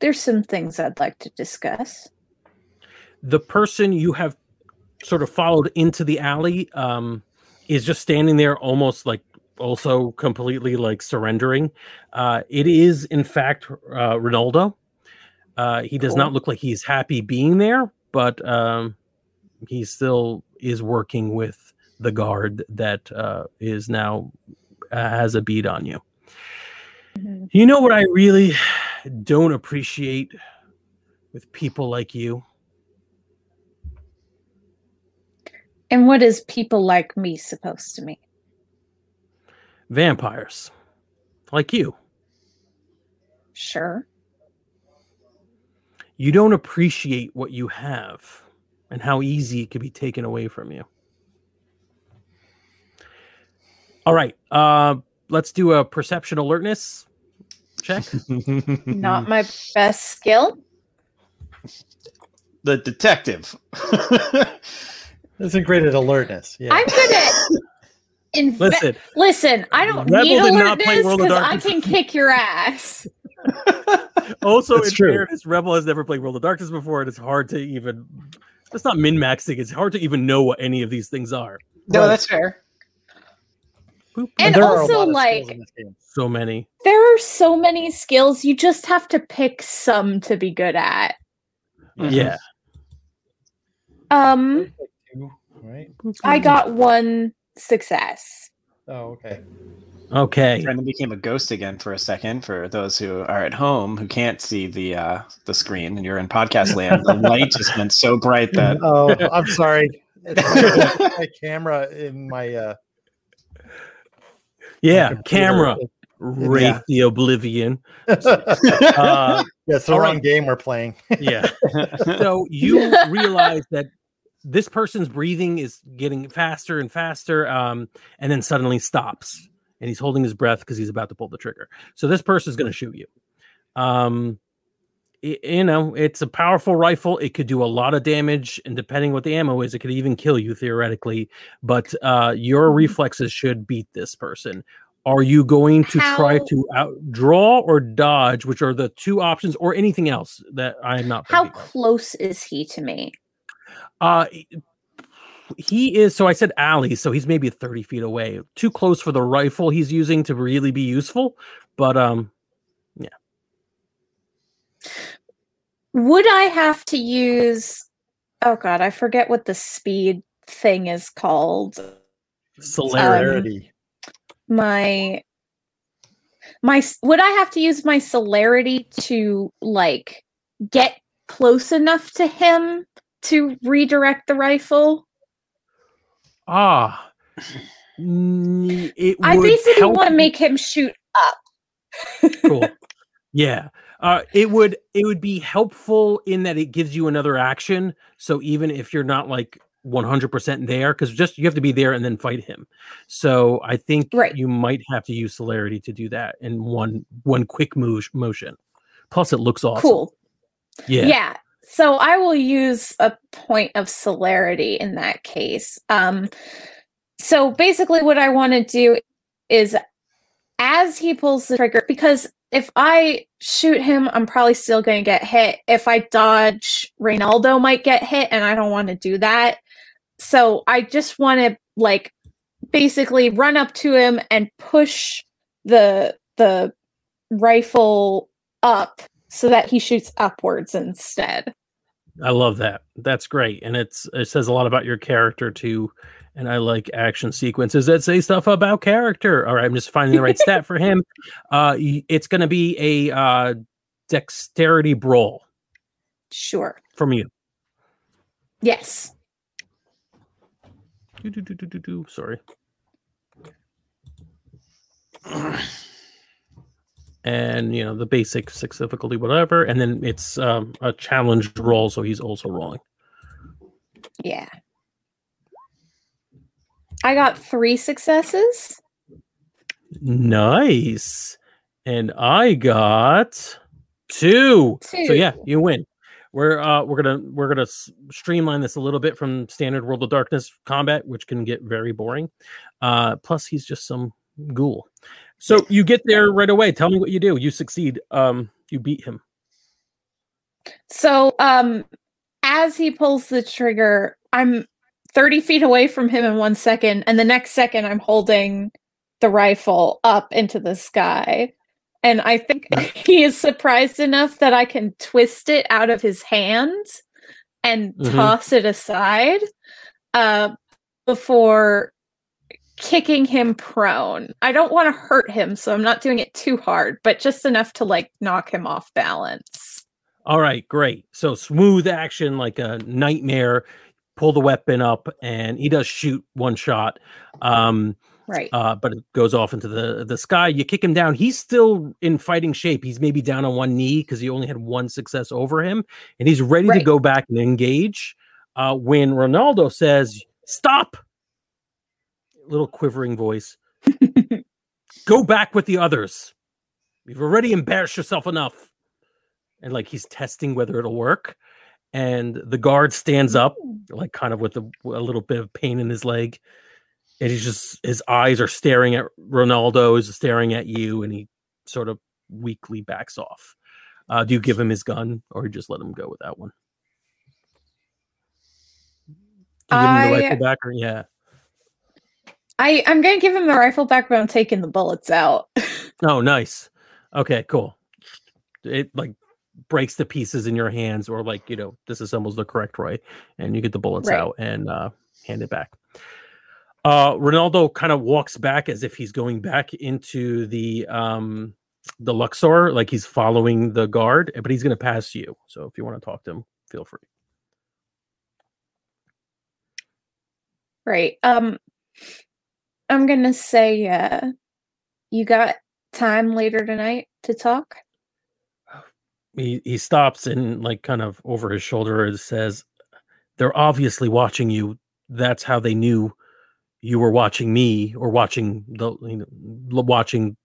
D: there's some things I'd like to discuss.
A: The person you have sort of followed into the alley um, is just standing there, almost like also completely like surrendering. Uh, it is, in fact, uh, Ronaldo. Uh, he does
D: Cool.
A: not look like he's happy being there, but um, he still is working with the guard that uh, is now uh, has a bead on you.
D: Mhm.
A: You know what I really don't appreciate with people like you?
D: And what is people like me supposed to mean?
A: Vampires. Like you.
D: Sure.
A: You don't appreciate what you have and how easy it could be taken away from you. All right. Uh, let's do a perception alertness check.
D: Not my best skill.
B: the detective.
C: Isn't great at alertness. Yeah.
D: I'm good at inve-
A: Listen,
D: Listen, I don't
A: Rebel
D: need
A: did not
D: alertness because I can kick your ass.
A: also
C: That's
A: in
C: true.
A: fairness, Rebel has never played World of Darkness before, and it's hard to even. It's not min maxing. It's hard to even know what any of these things are.
B: no,
C: Right.
B: that's fair.
A: Boop.
D: And
C: there
D: also,
C: lot
D: like-
C: in this game.
A: So many.
D: There are so many skills. You just have to pick some to be good at.
A: Yeah.
D: Um,
C: right?
D: I got one success.
C: Oh, okay.
A: Okay.
B: Brendan became a ghost again for a second. For those who are at home who can't see the uh, the screen and you're in podcast land, the light just went so bright that
C: Oh, I'm sorry. My, my camera in my uh
A: Yeah.
C: computer.
A: Camera. Wraith
B: Yeah.
A: the Oblivion.
C: yeah,
A: Uh,
C: it's the wrong
A: right.
C: game we're playing.
A: yeah. so you realize that this person's breathing is getting faster and faster um, and then suddenly stops and he's holding his breath because he's about to pull the trigger. So this person's going to shoot you. Um, i- you know it's a powerful rifle. It could do a lot of damage and depending what the ammo is it could even kill you theoretically. But uh, your reflexes should beat this person. Are you going to try to outdraw or dodge which are the two options or anything else that i am not
D: How
A: thinking of?
D: close is he to me?
A: Uh, he is. So I said alley, so he's maybe 30 feet away. Too close for the rifle he's using to really be useful. But um, yeah.
D: Would I have to use? Oh God, I forget what the speed thing is called.
A: celerity.
C: Celerity.
D: My my would I have to use my celerity to like get close enough to him to redirect the rifle?
A: Ah, it
D: I basically want to make him shoot up.
A: cool. Yeah. Uh, it would it would be helpful in that it gives you another action. So even if you're not like 100% there, because just you have to be there and then fight him. So I think
D: Right.
A: you might have to use celerity to do that in one one quick move motion. Plus, it looks awesome.
D: Cool.
A: Yeah.
D: Yeah. So I will use a point of celerity in that case. Um, so basically, what I want to do is as he pulls the trigger, because if I shoot him, I'm probably still going to get hit. If I dodge, Reynaldo might get hit, and I don't want to do that. So I just want to like basically run up to him and push the the rifle up so that he shoots upwards instead.
A: I love that. That's great, and it's it says a lot about your character too. And I like action sequences that say stuff about character. All right, I'm just finding the right stat for him. Uh, it's going to be a uh, dexterity brawl.
D: Sure.
A: From you.
D: Yes.
A: Do, do, do, do, do, do. Sorry. and you know the basic six difficulty, whatever, and then it's um, a challenged roll, so he's also rolling.
D: Yeah. I got three successes.
A: Nice. And I got two.
D: Two.
A: So yeah, you win. We're uh we're gonna we're gonna streamline this a little bit from standard World of Darkness combat, which can get very boring. Uh plus he's just some ghoul. So you get there right away. Tell me what you do. You succeed. Um you beat him.
D: So, um, as he pulls the trigger, I'm 30 feet away from him in one second, and the next second, I'm holding the rifle up into the sky. And I think he is surprised enough that I can twist it out of his hands and
A: Mhm.
D: toss it aside uh, before kicking him prone. I don't want to hurt him, so I'm not doing it too hard, but just enough to like knock him off balance.
A: All right, great. So smooth action like a nightmare. Pull the weapon up and he does shoot one shot. Um
D: Right.
A: uh, but it goes off into the the sky. You kick him down. He's still in fighting shape. He's maybe down on one knee because he only had one success over him, and he's ready to go back and engage. Uh, when Ronaldo says, "Stop," little quivering voice, go back with the others. You've already embarrassed yourself enough. And like he's testing whether it'll work. And the guard stands up, like kind of with a, a little bit of pain in his leg. And he's just his eyes are staring at Ronaldo, is staring at you, and he sort of weakly backs off. Uh, do you give him his gun or just let him go with that one? Give him the
D: I-
A: rifle back or yeah.
D: I I'm gonna give him the rifle back, but I'm taking the bullets out.
A: Oh, nice. Okay, cool. It like breaks the pieces in your hands, or like you know, disassembles the correct way, and you get the bullets
D: Right.
A: out and uh, hand it back. Uh, Ronaldo kind of walks back as if he's going back into the um the Luxor, like he's following the guard, but he's going to pass you. So if you want to talk to him, feel free.
D: right. Um, I'm gonna say, uh, you got time later tonight to talk.
A: he he stops and like kind of over his shoulder and says they're obviously watching you. That's how they knew you were watching me or watching the you know, watching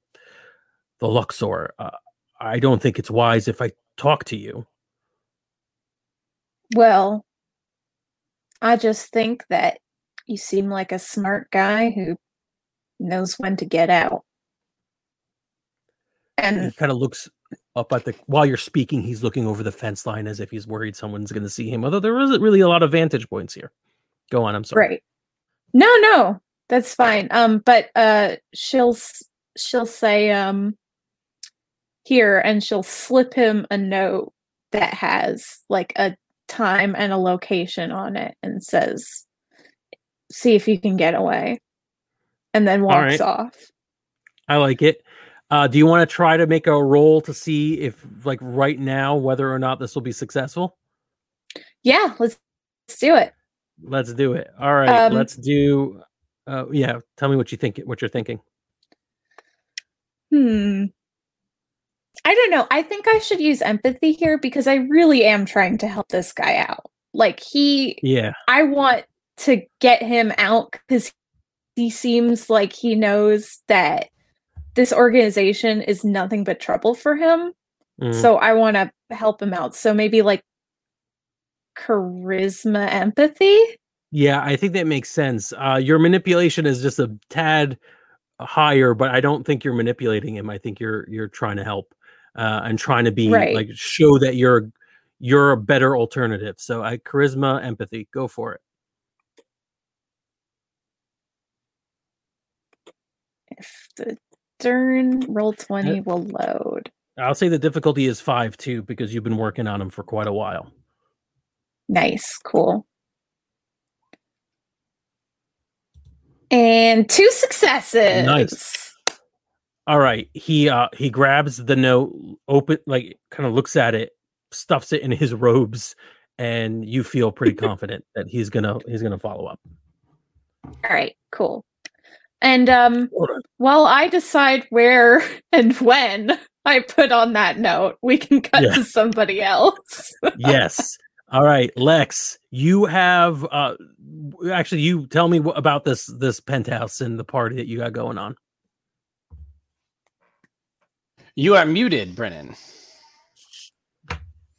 A: the luxor. Uh, i don't think it's wise if i talk to you.
D: Well, I just think that you seem like a smart guy who knows when to get out. And he
A: kind of looks up at the while you're speaking he's looking over the fence line as if he's worried someone's going to see him although there isn't really a lot of vantage points here go on i'm sorry
D: right. No, no, that's fine. Um, but uh, she'll she'll say um here, and she'll slip him a note that has like a time and a location on it, and says, "See if you can get away," and then walks
A: right.
D: off.
A: I like it. Uh, do you want to try to make a roll to see if, like, right now, whether or not this will be successful?
D: Yeah, let's let's do it.
A: Let's do it. All right,
D: Um,
A: let's do. Uh, yeah, tell me what you think. What you're thinking.
D: Hmm. I don't know. I think I should use empathy here because I really am trying to help this guy out. Like he
A: Yeah,
D: I want to get him out cuz he seems like he knows that this organization is nothing but trouble for him.
A: mm,
D: So I want to help him out. So maybe like charisma empathy?
A: yeah. I think that makes sense. Uh, your manipulation is just a tad higher, but I don't think you're manipulating him. I think you're you're trying to help uh, and trying to be
D: Right.
A: like show that you're you're a better alternative. So I charisma, empathy, go for it.
D: If the turn roll 20 will load.
A: I'll say the difficulty is five too, because you've been working on them for quite a while.
D: Nice, cool. And two successes.
A: Nice. All right. He uh he grabs the note, open like kind of looks at it, stuffs it in his robes, and you feel pretty confident that he's gonna he's gonna follow up.
D: All right, cool. And um while I decide where and when I put on that note, we can cut
A: Yeah.
D: to somebody else.
A: yes. All right, Lex, you have uh actually you tell me wh- about this this penthouse and the party that you got going on.
B: You are muted, Brennan.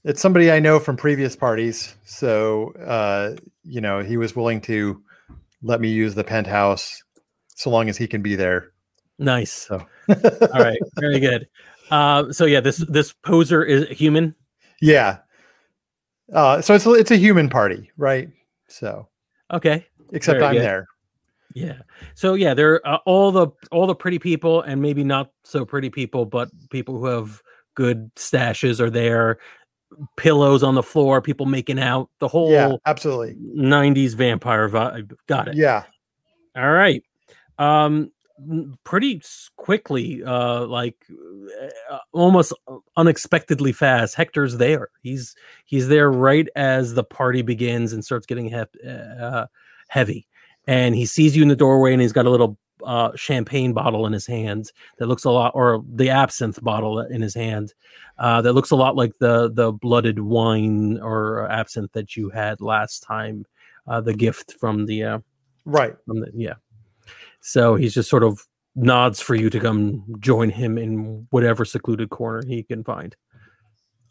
C: It's somebody I know from previous parties. So, uh, you know, he was willing to let me use the penthouse so long as he can be there.
A: Nice.
C: So,
A: All right, very good. Uh so yeah, this this poser is human.
C: yeah. Uh, so it's a- it's a human party, right? So,
A: Okay.
C: except
A: Very
C: I'm
A: good.
C: there.
A: Yeah. So yeah, there are uh, all the all the pretty people and maybe not so pretty people, but people who have good stashes are there. Pillows on the floor, people making out, the whole
C: Yeah, absolutely.
A: 90s vampire vibe. Got it.
C: Yeah.
A: All right. Um pretty quickly uh like uh, almost unexpectedly fast Hector's there. He's he's there right as the party begins and starts getting hep- uh, heavy. And he sees you in the doorway and he's got a little uh champagne bottle in his hand that looks a lot or the absinthe bottle in his hand uh that looks a lot like the the blooded wine or absinthe that you had last time uh the gift from the uh
C: Right.
A: from the yeah. So he's just sort of nods for you to come join him in whatever secluded corner he can find.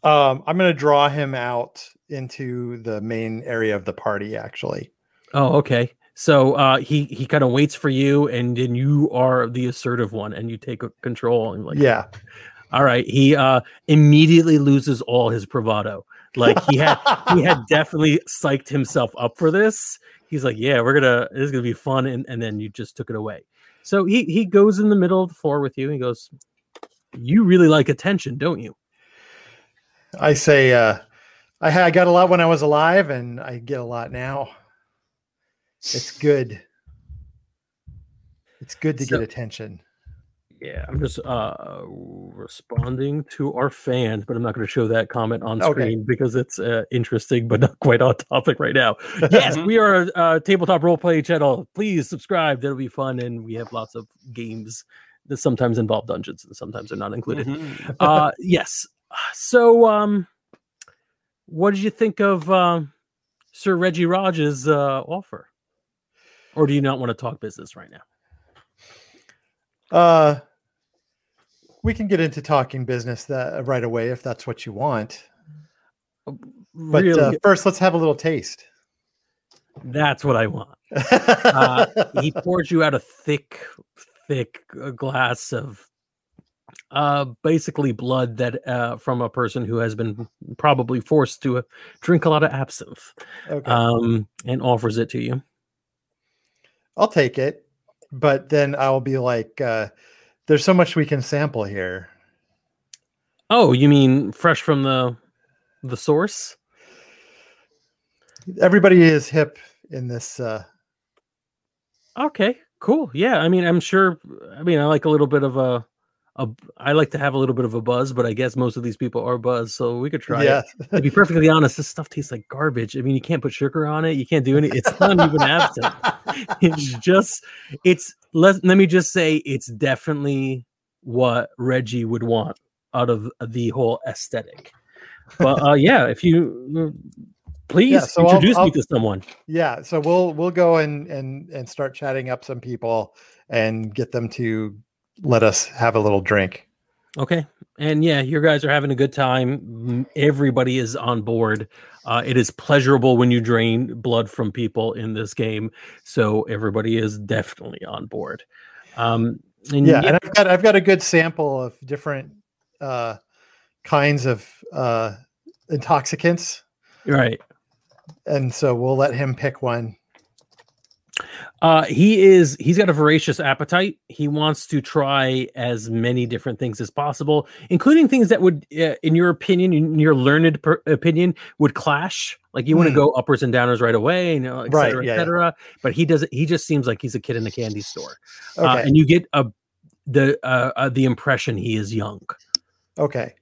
C: Um, I'm going to draw him out into the main area of the party, actually.
A: Oh, okay. So uh, he he kind of waits for you, and then you are the assertive one, and you take control. And like,
C: yeah.
A: all right. He uh, immediately loses all his bravado. Like he had he had definitely psyched himself up for this. He's like, yeah, we're gonna this is gonna be fun, and, and then you just took it away. So he he goes in the middle of the floor with you. And he goes, "You really like attention, don't you?"
C: I say, uh, I, had, I got a lot when I was alive, and I get a lot now. It's good. It's good to
A: So-
C: get attention.
A: Yeah, I'm just uh responding to our fans, but I'm not going to show that comment on
C: Okay.
A: screen because it's uh, interesting but not quite on topic right now. yes, we are a uh, tabletop role play channel. Please subscribe; that'll be fun, and we have lots of games that sometimes involve dungeons and sometimes they're not included.
B: Mhm.
A: uh, yes. So, um, what did you think of um, Sir Reggie Raj's uh, offer, or do you not want to talk business right now?
C: Uh, we can get into talking business that right away if that's what you want. But
A: really,
C: uh, first, let's have a little taste.
A: that's what I want. uh, he pours you out a thick, thick uh, glass of uh basically blood that uh from a person who has been probably forced to uh, drink a lot of absinthe
C: okay.
A: um and offers it to you
C: I'll take it, but then I'll be like, uh, "There's so much we can sample here."
A: oh you mean fresh from the the source
C: Everybody is hip in this. Uh,
A: okay cool yeah i mean i'm sure i mean i like a little bit of a a i like to have a little bit of a buzz but i guess most of these people are buzz so we could try it
C: yeah,
A: to be perfectly honest, this stuff tastes like garbage. I mean, you can't put sugar on it. You can't do any. It's not even absinthe. It's just. It's. Let Let me just say, it's definitely what Reggie would want out of the whole aesthetic. But uh, yeah, if you please
C: so I'll-
A: introduce me
C: I'll-
A: to someone.
C: yeah. So we'll we'll go and and and start chatting up some people and get them to let us have a little drink.
A: Okay. And yeah, you guys are having a good time. Everybody is on board. Uh, it is pleasurable when you drain blood from people in this game. So everybody is definitely on board. Um, and
C: Yeah, and I've got I've got a good sample of different uh, kinds of uh, intoxicants,
A: right.
C: and so we'll let him pick one.
A: Uh, he is. He's got a voracious appetite. He wants to try as many different things as possible, including things that would, uh, in your opinion, in your learned per- opinion, would clash. Like you want to
C: Hmm.
A: go uppers and downers right away, you know, et
C: Right,
A: cetera, et
C: yeah, yeah.
A: But he doesn't. He just seems like he's a kid in a candy store,
C: Okay.
A: uh, and you get a the uh, uh, the impression he is young.
C: okay.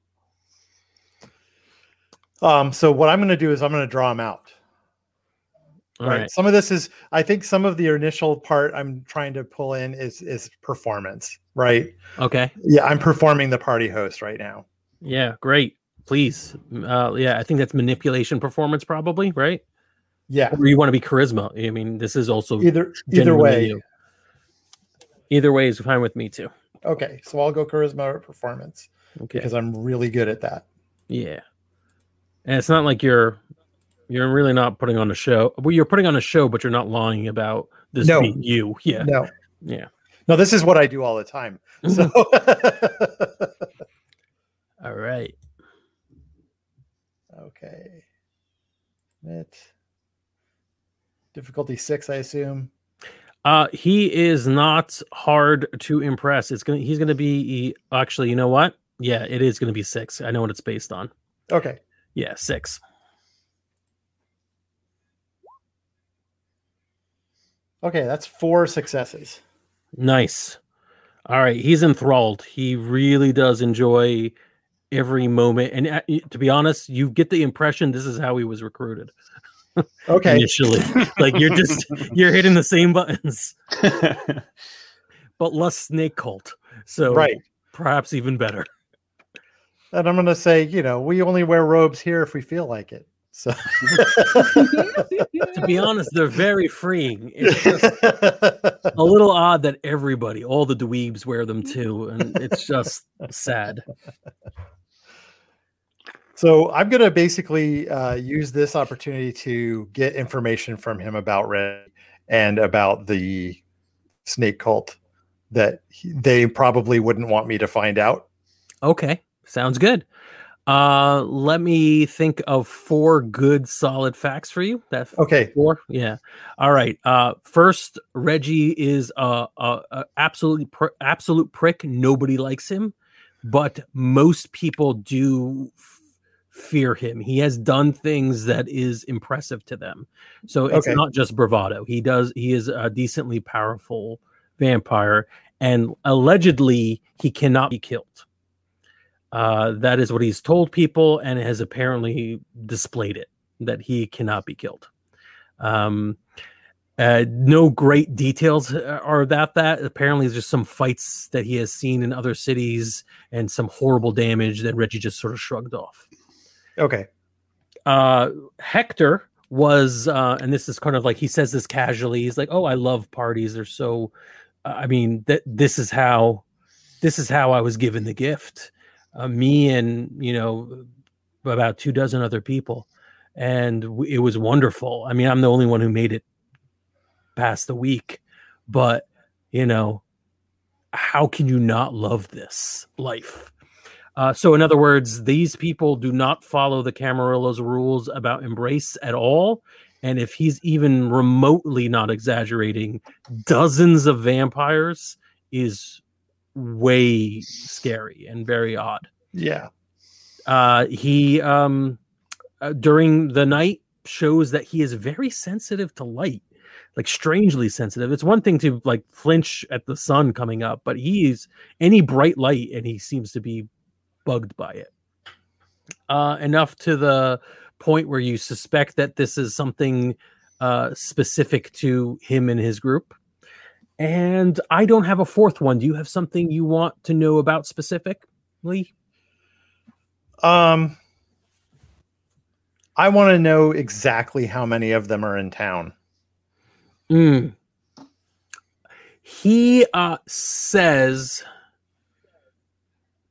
C: Um, so what I'm going to do is I'm going to draw him out.
A: All
C: right.
A: right.
C: Some of this is, I think, some of the initial part I'm trying to pull in is is performance. Right.
A: Okay.
C: Yeah, I'm performing the party host right now.
A: Yeah. Great. Please. Uh, yeah. I think that's manipulation performance, probably. Right.
C: Yeah.
A: Or you want to be charisma. I mean, this is also
C: Either either way.
A: you. Either way is fine with me too.
C: Okay. So I'll go charisma or performance
A: Okay.
C: because I'm really good at that.
A: Yeah. And it's not like you're you're really not putting on a show. Well, you're putting on a show, but you're not lying about this
C: No.
A: being you. Yeah.
C: No.
A: Yeah.
C: No, this is what I do all the time. So
A: All right.
C: okay. It difficulty six, I assume.
A: Uh he is not hard to impress. It's gonna he's gonna be actually, you know what? Yeah, it is gonna be six. I know what it's based on.
C: Okay.
A: Yeah, six.
C: Okay, that's four successes.
A: Nice. All right, he's enthralled. He really does enjoy every moment. And uh, to be honest, you get the impression this is how he was recruited
C: Okay.
A: initially. like you're just you're hitting the same buttons, but less snake cult. So
C: Right.
A: perhaps even better.
C: And I'm gonna say, you know, we only wear robes here if we feel like it. So
A: To be honest, they're very freeing. It's just a little odd that everybody, all the dweebs, wear them too, and it's just sad.
C: So I'm going to basically uh, use this opportunity to get information from him about Red and about the snake cult that he- they probably wouldn't want me to find out.
A: Okay, sounds good. Uh, let me think of four good solid facts for you. That
C: Okay.
A: four, yeah. All right. Uh, first, Reggie is a, a, a absolutely pr- absolute prick. Nobody likes him, but most people do f- fear him. He has done things that is impressive to them. So it's
C: Okay.
A: not just bravado. He does. He is a decently powerful vampire, and allegedly he cannot be killed. Uh, that is what he's told people, and has apparently displayed it that he cannot be killed. Um, uh, no great details uh, are about that. Apparently, it's just some fights that he has seen in other cities and some horrible damage that Reggie just sort of shrugged off.
C: Okay.
A: Uh, Hector was, uh, and this is kind of like he says this casually. He's like, "Oh, I love parties. They're so." I mean, that this is how, this is how I was given the gift. Uh, me and you know, about two dozen other people, and w- it was wonderful. I mean, I'm the only one who made it past the week, but you know, how can you not love this life? Uh, so, in other words, these people do not follow the Camarilla's rules about embrace at all. And if he's even remotely not exaggerating, dozens of vampires is way scary and very odd.
C: Yeah.
A: Uh, he, um, uh, during the night, shows that he is very sensitive to light, like strangely sensitive. It's one thing to like flinch at the sun coming up, but he's any bright light and he seems to be bugged by it. Uh, enough to the point where you suspect that this is something uh, specific to him and his group. And I don't have a fourth one. Do you have something you want to know about specifically?
C: Um, I want to know exactly how many of them are in town.
A: Mm. He uh, says.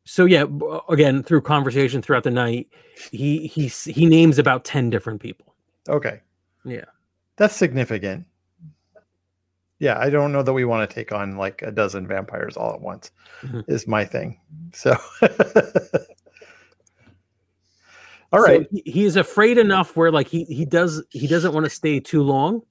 A: So yeah, again through conversation throughout the night, he he he names about ten different people.
C: Okay.
A: Yeah.
C: That's significant. Yeah, I don't know that we want to take on like a dozen vampires all at once.
A: Mhm.
C: Is my thing. So all right, So
A: he, he is afraid enough where like he he does he doesn't want to stay too long.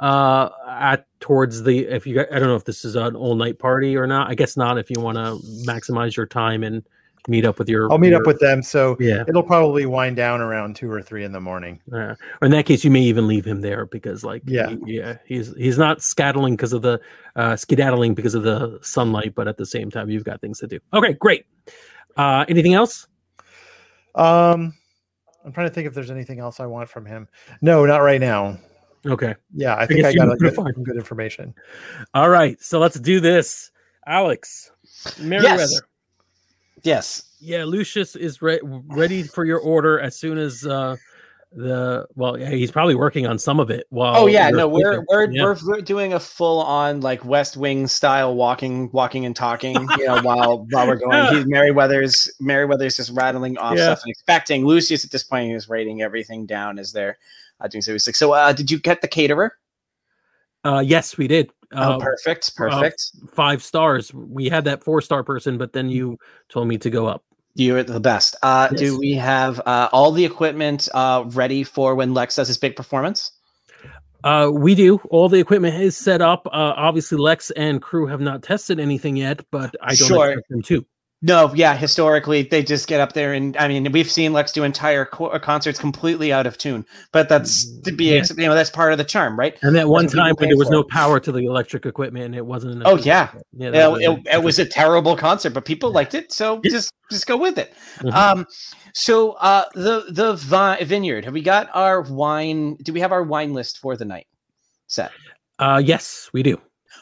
A: uh at towards the if you I don't know if this is an all night party or not. I guess not if you want to maximize your time and meet up with your
C: I'll meet up with them. So
A: yeah.
C: it'll probably wind down around two or three in the morning.
A: Uh, or in that case, you may even leave him there because, like,
C: Yeah.
A: he- yeah, he's he's not scattling because of the uh, skedaddling because of the sunlight, but at the same time, you've got things to do. Okay, great. Uh, anything else?
C: Um, I'm trying to think if there's anything else I want from him. No, not right now.
A: Okay,
C: Yeah, I think
A: guess
C: I got a
A: to
C: good, some good information.
A: all right. So let's do this, Alex. Meriwether.
B: Yes.
A: Yeah, Lucius is re- ready for your order as soon as uh, the well, yeah, he's probably working on some of it. While
B: Oh yeah, no, we're we're,
A: Yeah.
B: we're we're doing a full on like West Wing style walking, walking and talking. You know, while while we're going, he's Meriwether's Meriwether's just rattling off
A: Yeah.
B: stuff and expecting. Lucius at this point is writing everything down as they're uh, doing so. He's like, so uh, did you get the caterer?
A: Uh, yes, we did. Uh,
B: oh, perfect, perfect.
A: five stars. We had that four star person, but then you told me to go up.
B: You're the best. Uh,
A: Yes.
B: Do we have uh, all the equipment uh, ready for when Lex does his big performance?
A: Uh, we do. All the equipment is set up. Uh, obviously, Lex and crew have not tested anything yet, but I don't
B: Sure.
A: expect them to.
B: No, yeah. Historically, they just get up there, and I mean, we've seen Lex do entire co- uh, concerts completely out of tune. But that's to be,
A: Yeah.
B: you know, that's part of the charm, right?
A: And that one time when there was no power to the electric equipment and it wasn't. enough
B: Oh, yeah.
A: yeah.
B: Yeah,
A: that was
B: it, it was a terrible concert, but people liked it, so just just go with it.
A: Mhm.
B: Um, so uh, the the vi- vineyard, have we got our wine? Do we have our wine list for the night set?
A: Uh, yes, we do.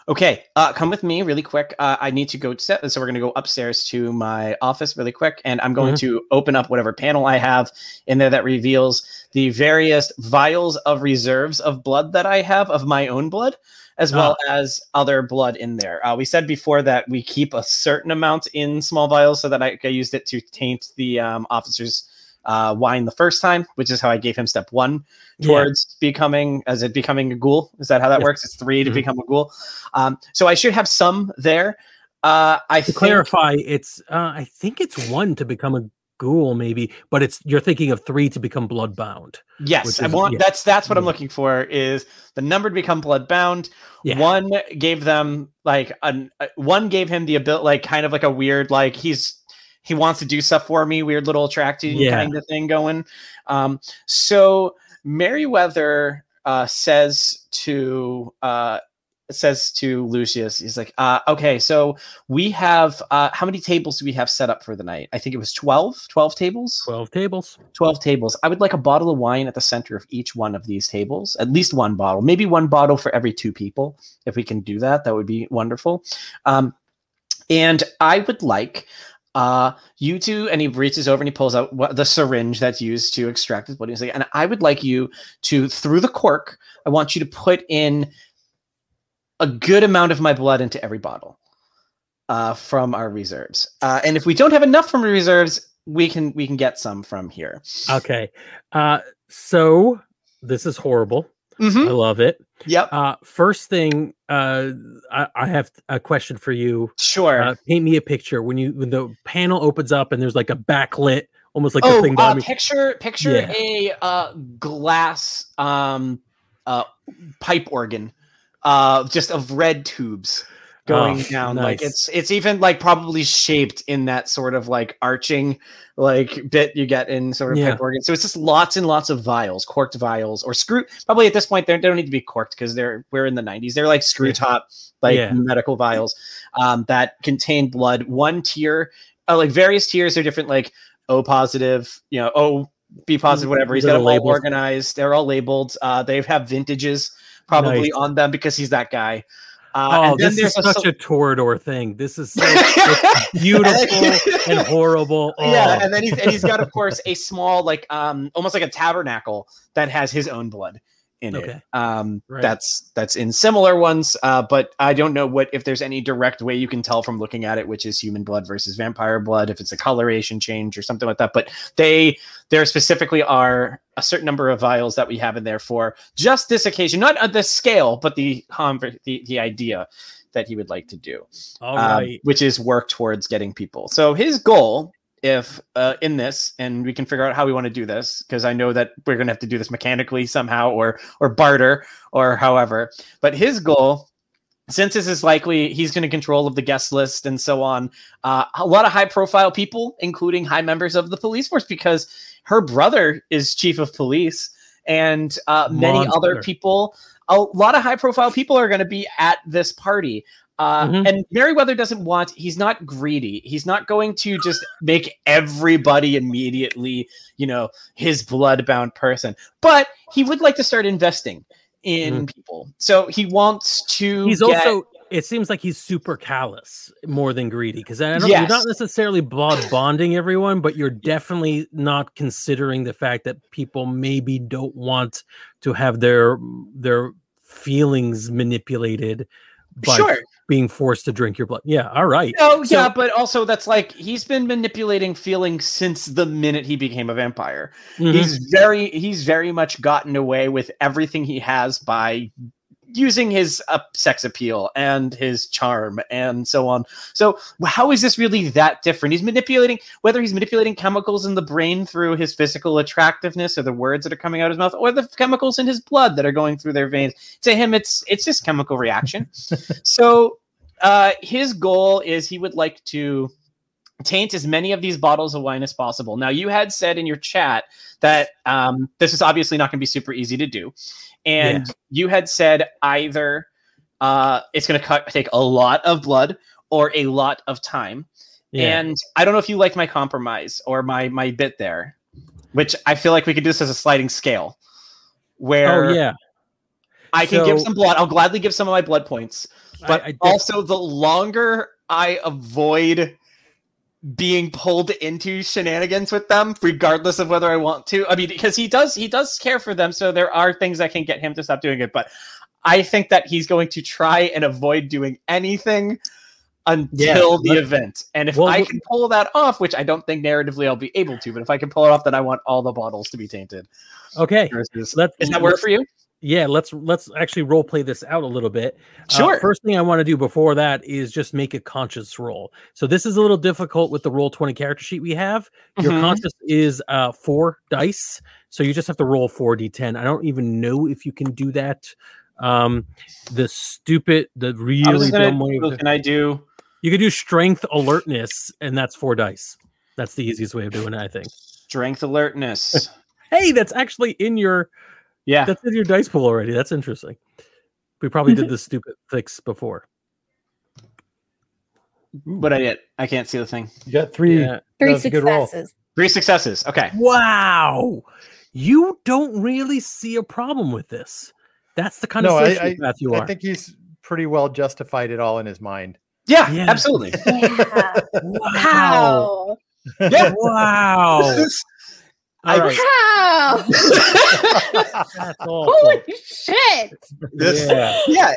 B: Okay, uh, come with me really quick. Uh, I need to go set, so we're going to go upstairs to my office really quick, and I'm going to open up whatever panel I have in there that reveals the various vials of reserves of blood that I have of my own blood, as well as other blood in there. Uh, we said before that we keep a certain amount in small vials so that I, I used it to taint the um, officer's uh, wine the first time, which is how I gave him step one
A: Yeah.
B: towards becoming as it becoming a ghoul. Is that how that
A: Yes.
B: works? It's 3 to
A: Mhm.
B: become a ghoul. Um, so I should have some there. Uh, I
A: To
B: think,
A: clarify, it's uh, I think it's one to become a ghoul, maybe, but it's you're thinking of three to become bloodbound.
B: yes,
A: is-
B: want
A: yeah.
B: that's that's what I'm looking for is the number to become bloodbound.
A: Yeah.
B: One gave them like an uh, one gave him the ability, like kind of like a weird like he's he wants to do stuff for me, weird little attracting
A: Yeah.
B: kind of thing going. Um, so Meriwether uh, says to uh, says to Lucius, he's like, uh, okay, so we have uh, how many tables do we have set up for the night? I think it was 12, 12 tables.
A: Twelve tables.
B: 12 tables. I would like a bottle of wine at the center of each one of these tables, at least one bottle, maybe one bottle for every two people. If we can do that, that would be wonderful. Um, and I would like uh, you two, and he reaches over and he pulls out what, the syringe that's used to extract his blood. He's like, and I would like you to, through the cork, I want you to put in a good amount of my blood into every bottle uh, from our reserves. Uh, and if we don't have enough from reserves, we can we can get some from here.
A: Okay. Uh, so this is horrible.
B: Mhm.
A: I love it.
B: Yep.
A: Uh, first thing, uh, I, I have a question for you.
B: Sure.
A: Uh, paint me a picture when you when the panel opens up and there's like a backlit, almost like
B: oh,
A: thing.
B: uh, picture picture
A: Yeah.
B: a uh, glass um, uh, pipe organ, uh, just of red tubes going
A: Oh,
B: down. Like it's it's even like probably shaped in that sort of like arching like bit you get in sort of
A: Yeah.
B: pipe organ. So it's just lots and lots of vials, corked vials, or screw. Probably at this point they're- don't need to be corked because they're we're in the 90s. They're like screw top like
A: Yeah.
B: medical vials um, that contain blood. One tier, uh, like various tiers are different, like O positive, you know, O B positive, whatever. He's got them all organized. They're all labeled. Uh, they have vintages probably
A: Nice.
B: on them because he's that guy. Uh,
A: Oh,
B: and then
A: this is
B: there's
A: such
B: a,
A: a Toreador thing. This is so beautiful and horrible.
B: yeah,
A: Oh.
B: and then he's and he's got, of course, a small like um almost like a tabernacle that has his own blood in it. Um,
A: Right.
B: that's that's in similar ones, uh, but I don't know what if there's any direct way you can tell from looking at it, which is human blood versus vampire blood, if it's a coloration change or something like that. But they there specifically are a certain number of vials that we have in there for just this occasion, not at the scale, but the conver- the the idea that he would like to do
A: All
B: um,
A: right.
B: which is work towards getting people. So his goal if uh, in this, and we can figure out how we want to do this because I know that we're going to have to do this mechanically somehow, or or barter, or however. But his goal, since this is likely he's going to control of the guest list and so on, uh, a lot of high profile people, including high members of the police force, because her brother is chief of police, and uh, many other people. A lot of high profile people are going to be at this party. Uh,
A: Mhm.
B: And Meriwether doesn't want, he's not greedy. He's not going to just make everybody immediately, you know, his blood-bound person. But he would like to start investing in people. So he wants to.
A: He's
B: get-
A: also. It seems like he's super callous more than greedy because
B: Yes.
A: You're not necessarily blood bonding everyone, but you're definitely not considering the fact that people maybe don't want to have their their feelings manipulated by
B: Sure.
A: being forced to drink your blood. Yeah. All right.
B: Oh
A: So-
B: yeah, but also that's like he's been manipulating feelings since the minute he became a vampire.
A: Mhm.
B: He's very he's very much gotten away with everything he has by using his uh, sex appeal and his charm and so on. So how is this really that different? He's manipulating whether he's manipulating chemicals in the brain through his physical attractiveness or the words that are coming out of his mouth or the chemicals in his blood that are going through their veins. To him it's it's just chemical reaction. so uh his goal is he would like to taint as many of these bottles of wine as possible. Now, you had said in your chat that um, this is obviously not going to be super easy to do, and you had said either uh, it's going to take a lot of blood or a lot of time.
A: Yeah.
B: And I don't know if you liked my compromise or my my bit there, which I feel like we could do this as a sliding scale, where
A: oh yeah.
B: I can give some blood. I'll gladly give some of my blood points but
A: I, I
B: also the longer I avoid being pulled into shenanigans with them, regardless of whether I want to. I mean, because he does he does care for them, so there are things that can get him to stop doing it. But I think that he's going to try and avoid doing anything until
A: Yeah,
B: the event. And if
A: Well,
B: I can pull that off, which I don't think narratively I'll be able to, but if I can pull it off, then I want all the bottles to be tainted.
A: okay. Let's
B: Does that work for you?
A: Yeah let's let's actually role play this out a little bit. Uh,
B: Sure.
A: first thing i want to do before that is just make a conscious roll. So this is a little difficult with the roll 20 character sheet we have. Your
B: Mhm.
A: conscious is uh four dice so you just have to roll 4d10 i don't even know if you can do that. Um the stupid the really
B: gonna-
A: dumb way of-
B: can I do
A: you can do strength alertness and that's four dice. That's the easiest way of doing it i think.
B: Strength alertness?
A: hey that's actually in your
B: Yeah.
A: that's in your dice pool already that's interesting we probably did this stupid fix before
B: But I did. I can't see the thing.
C: You got three.
A: Yeah.
D: Three
C: That's good roll.
D: successes.
B: Three successes. Okay.
A: Wow. You don't really see a problem with this. That's the kind
C: No,
A: of
C: I-
A: sociopath you are.
C: I think he's pretty well justified it all in his mind.
B: Yeah,
A: Yeah.
B: absolutely.
D: Yeah.
A: wow.
D: How?
B: Yeah.
A: Wow.
B: This-
A: All right.
D: How?
A: That's awful.
D: Holy shit!
B: this-
A: Yeah.
B: yeah.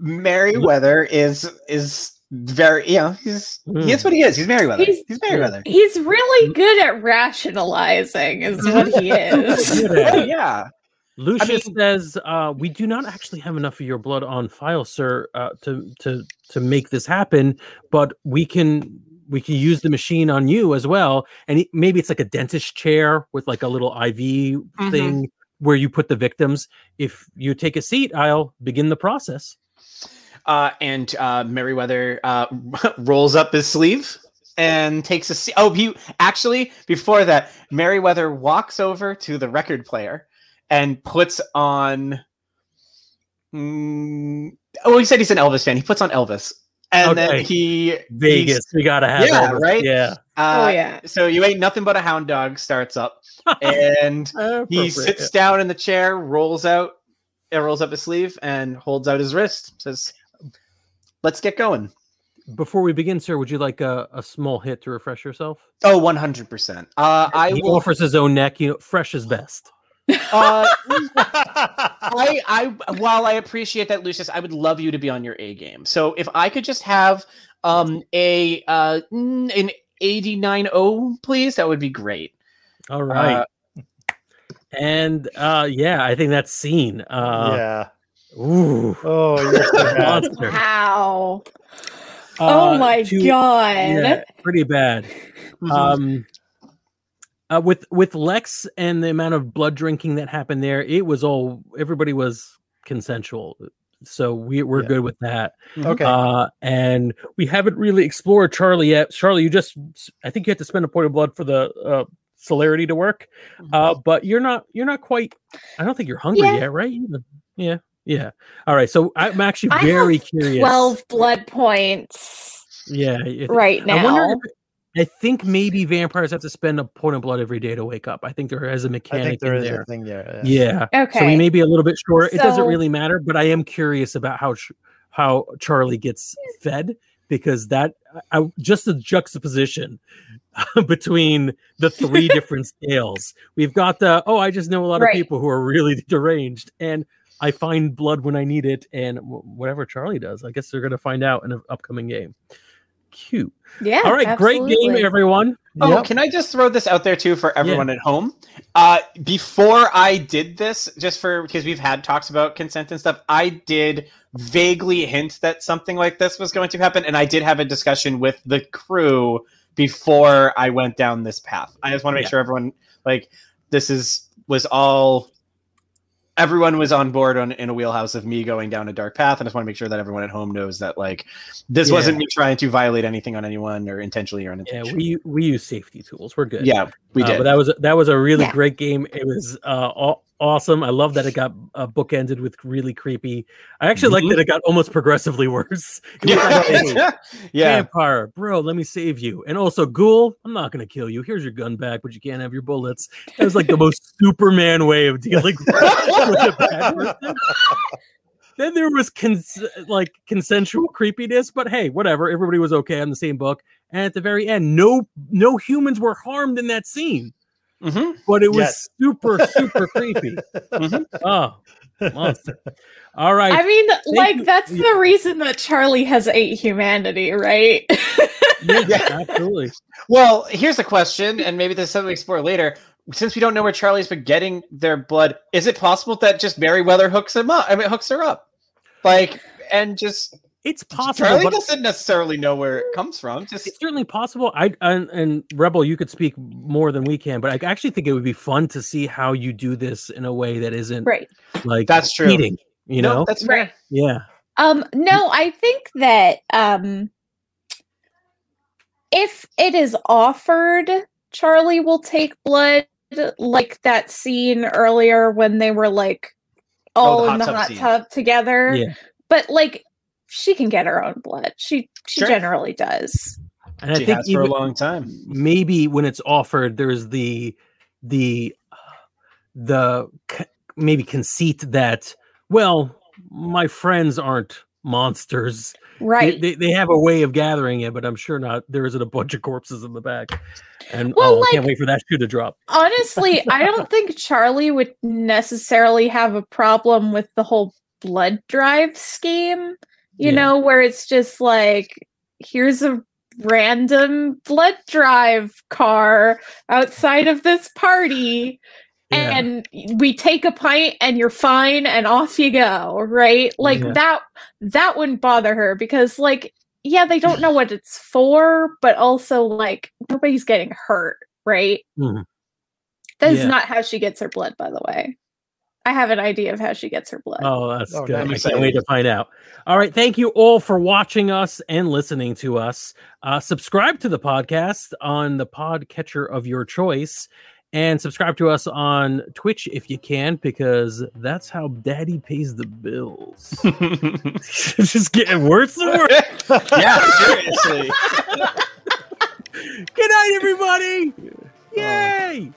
B: Meriwether is is very you know, he's
A: Mm.
B: he's what he is. He's Meriwether. He's,
D: He's-
B: Meriwether.
D: He's really good at rationalizing, is what he is.
A: Good at it.
B: yeah.
A: Lucius
B: mean-
A: says, uh, "We do not actually have enough of your blood on file, sir, uh, to to to make this happen. But we can we can use the machine on you as well. And maybe it's like a dentist chair with like a little IV
B: Mm-hmm.
A: thing where you put the victims. If you take a seat, I'll begin the process."
B: Uh, and uh, Meriwether uh, rolls up his sleeve and takes a seat. Oh, he actually before that, Meriwether walks over to the record player and puts on. Mm, oh, he said he's an Elvis fan. He puts on Elvis, and
A: Okay.
B: then he
A: Vegas, we gotta have
B: Yeah,
A: Elvis.
B: right?
A: Yeah,
B: Uh,
D: oh yeah.
B: So you ain't nothing but a hound dog starts up, and he sits down in the chair, rolls out, uh, rolls up his sleeve, and holds out his wrist. Says, "Let's get going."
A: Before we begin, sir, would you like a, a small hit to refresh yourself?
B: Oh, one hundred percent. Uh, I
A: he
B: will.
A: offers his own neck. You know, fresh is best.
B: Uh, I, I, while I appreciate that, Lucius, I would love you to be on your A game. So if I could just have um a uh an eighty nine O, please, that would be great.
A: All right.
B: Uh,
A: and uh yeah, I think that's scene. Uh
C: yeah.
A: ooh.
C: Oh, you're so bad.
A: Monster.
D: Wow. oh
A: uh,
D: my
A: to-
D: god.
A: Yeah, pretty bad.
B: Mhm.
A: Um, uh, with with Lex and the amount of blood drinking that happened there, it was all everybody was consensual, so we we're
C: Yeah.
A: good with that.
C: Okay.
A: Uh, and we haven't really explored Charlie yet. Charlie, you just I think you have to spend a point of blood for the uh, celerity to work, uh, but you're not you're not quite. I don't think you're hungry
D: Yeah.
A: yet, right? Yeah, yeah. All right, so I'm actually
D: I
A: very
D: have
A: curious.
D: 12 blood points
A: Yeah,
D: right now.
A: I wonder if I think maybe vampires have to spend a point of blood every day to wake up. I think there is a
C: I
A: mechanic
C: think there
A: in
C: is
A: there.
C: a thing there.
A: Yeah.
D: okay.
A: So we may be a little bit short. it doesn't really matter, but I am curious about how how Charlie gets fed because that I, just the juxtaposition between the three different scales. We've got the oh, I just know a lot
D: Right.
A: of people who are really deranged, and I find blood when I need it, and wh- whatever Charlie does, I guess they're going to find out in an upcoming game. Cute.
D: yeah.
A: All right, great game, everyone.
B: Oh,
C: Yep.
B: can I just throw this out there too for everyone at home? Uh, before I did this, just for because we've had talks about consent and stuff, I did vaguely hint that something like this was going to happen, and I did have a discussion with the crew before I went down this path. I just want to make
A: Yeah.
B: sure everyone like this is was all everyone was on board on in a wheelhouse of me going down a dark path and I just want to make sure that everyone at home knows that like this
A: Yeah.
B: wasn't me trying to violate anything on anyone or intentionally or
A: Yeah,
B: unintentionally.
A: we we use safety tools. We're good.
B: yeah, we
A: Uh,
B: did.
A: but that was that was a really
D: Yeah.
A: great game. It was uh, aw- awesome. I love that it got uh, bookended with really creepy. I actually like
B: Mhm.
A: that it got almost progressively worse. Was like, hey,
B: yeah. yeah.
A: vampire, bro, let me save you. And also, ghoul, I'm not gonna kill you. Here's your gun back, but you can't have your bullets. That was like the most Superman way of dealing with a bad person. Then there was cons- like consensual creepiness, but hey, whatever. Everybody was okay on the same book. And at the very end, no no humans were harmed in that scene
B: hmm
A: but it was
C: Yes.
A: super super creepy.
B: Mhm.
A: Oh, monster! All right,
D: I mean, like,
A: you.
D: that's
A: Yeah.
D: the reason that Charlie has eight humanity, right?
A: yeah,
B: Yeah.
A: absolutely.
B: Well, here's a question, and maybe this is something we explore later. Since we don't know where Charlie's been getting their blood, is it possible that just Meriwether hooks him up? I mean, hooks her up, like, and just
A: It's possible,
B: Charlie
A: but
B: doesn't necessarily know where it comes from. Just
A: it's certainly possible. I and, and Rebel, you could speak more than we can, but I actually think it would be fun to see how you do this in a way that isn't
D: right.
A: like
B: That's true.
A: eating. You
B: No,
A: know,
B: that's fair.
D: Right.
A: yeah,
D: Um, no, I think that um if it is offered, Charlie will take blood, like that scene earlier when they were like all
B: Oh, the
D: in the
B: hot tub
D: tub together.
A: yeah.
D: But like she can get her own blood. She she
B: Sure.
D: generally does.
A: And I think
B: has for a long time.
A: maybe when it's offered there's the the the maybe conceit that well my friends aren't monsters
D: Right.
A: they, they, have a way of gathering it but i'm sure not there isn't a bunch of corpses in the back and
D: Well,
A: oh, I can't wait for that shoe to drop
D: Honestly, I don't think Charlie would necessarily have a problem with the whole blood drive scheme, you
A: Yeah.
D: know, where it's just like, here's a random blood drive car outside of this party.
A: Yeah.
D: And we take a pint and you're fine and off you go, right? Like
A: Yeah.
D: that that wouldn't bother her because like yeah, they don't know what it's for, but also like nobody's getting hurt, right?
A: Mhm.
D: That is
A: Yeah.
D: not how she gets her blood, by the way. I have an idea of how she gets her blood.
A: oh that's
C: Oh,
A: good
C: nice.
A: i can't wait to find out all right thank you all for watching us and listening to us uh, subscribe to the podcast on the podcatcher of your choice and subscribe to us on Twitch if you can, because that's how Daddy pays the bills. it's just getting worse and worse.
B: yeah, seriously.
A: Good night, everybody. Yay!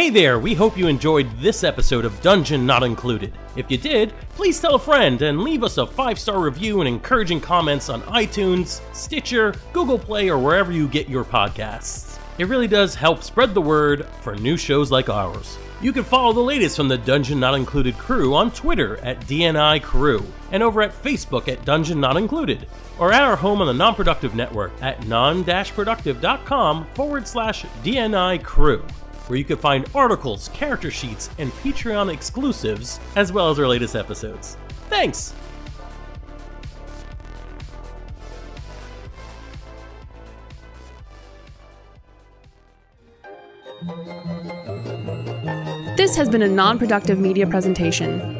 A: Hey there, we hope you enjoyed this episode of Dungeon Not Included. If you did, please tell a friend and leave us a five star review and encouraging comments on iTunes, Stitcher, Google Play, or wherever you get your podcasts. It really does help spread the word for new shows like ours. You can follow the latest from the Dungeon Not Included crew on Twitter at DNI Crew and over at Facebook at Dungeon Not Included or at our home on the Non-Productive Network at non-productive.com forward slash DNI Crew where you can find articles, character sheets, and Patreon exclusives, as well as our latest episodes. Thanks!
E: This has been a non productive media presentation.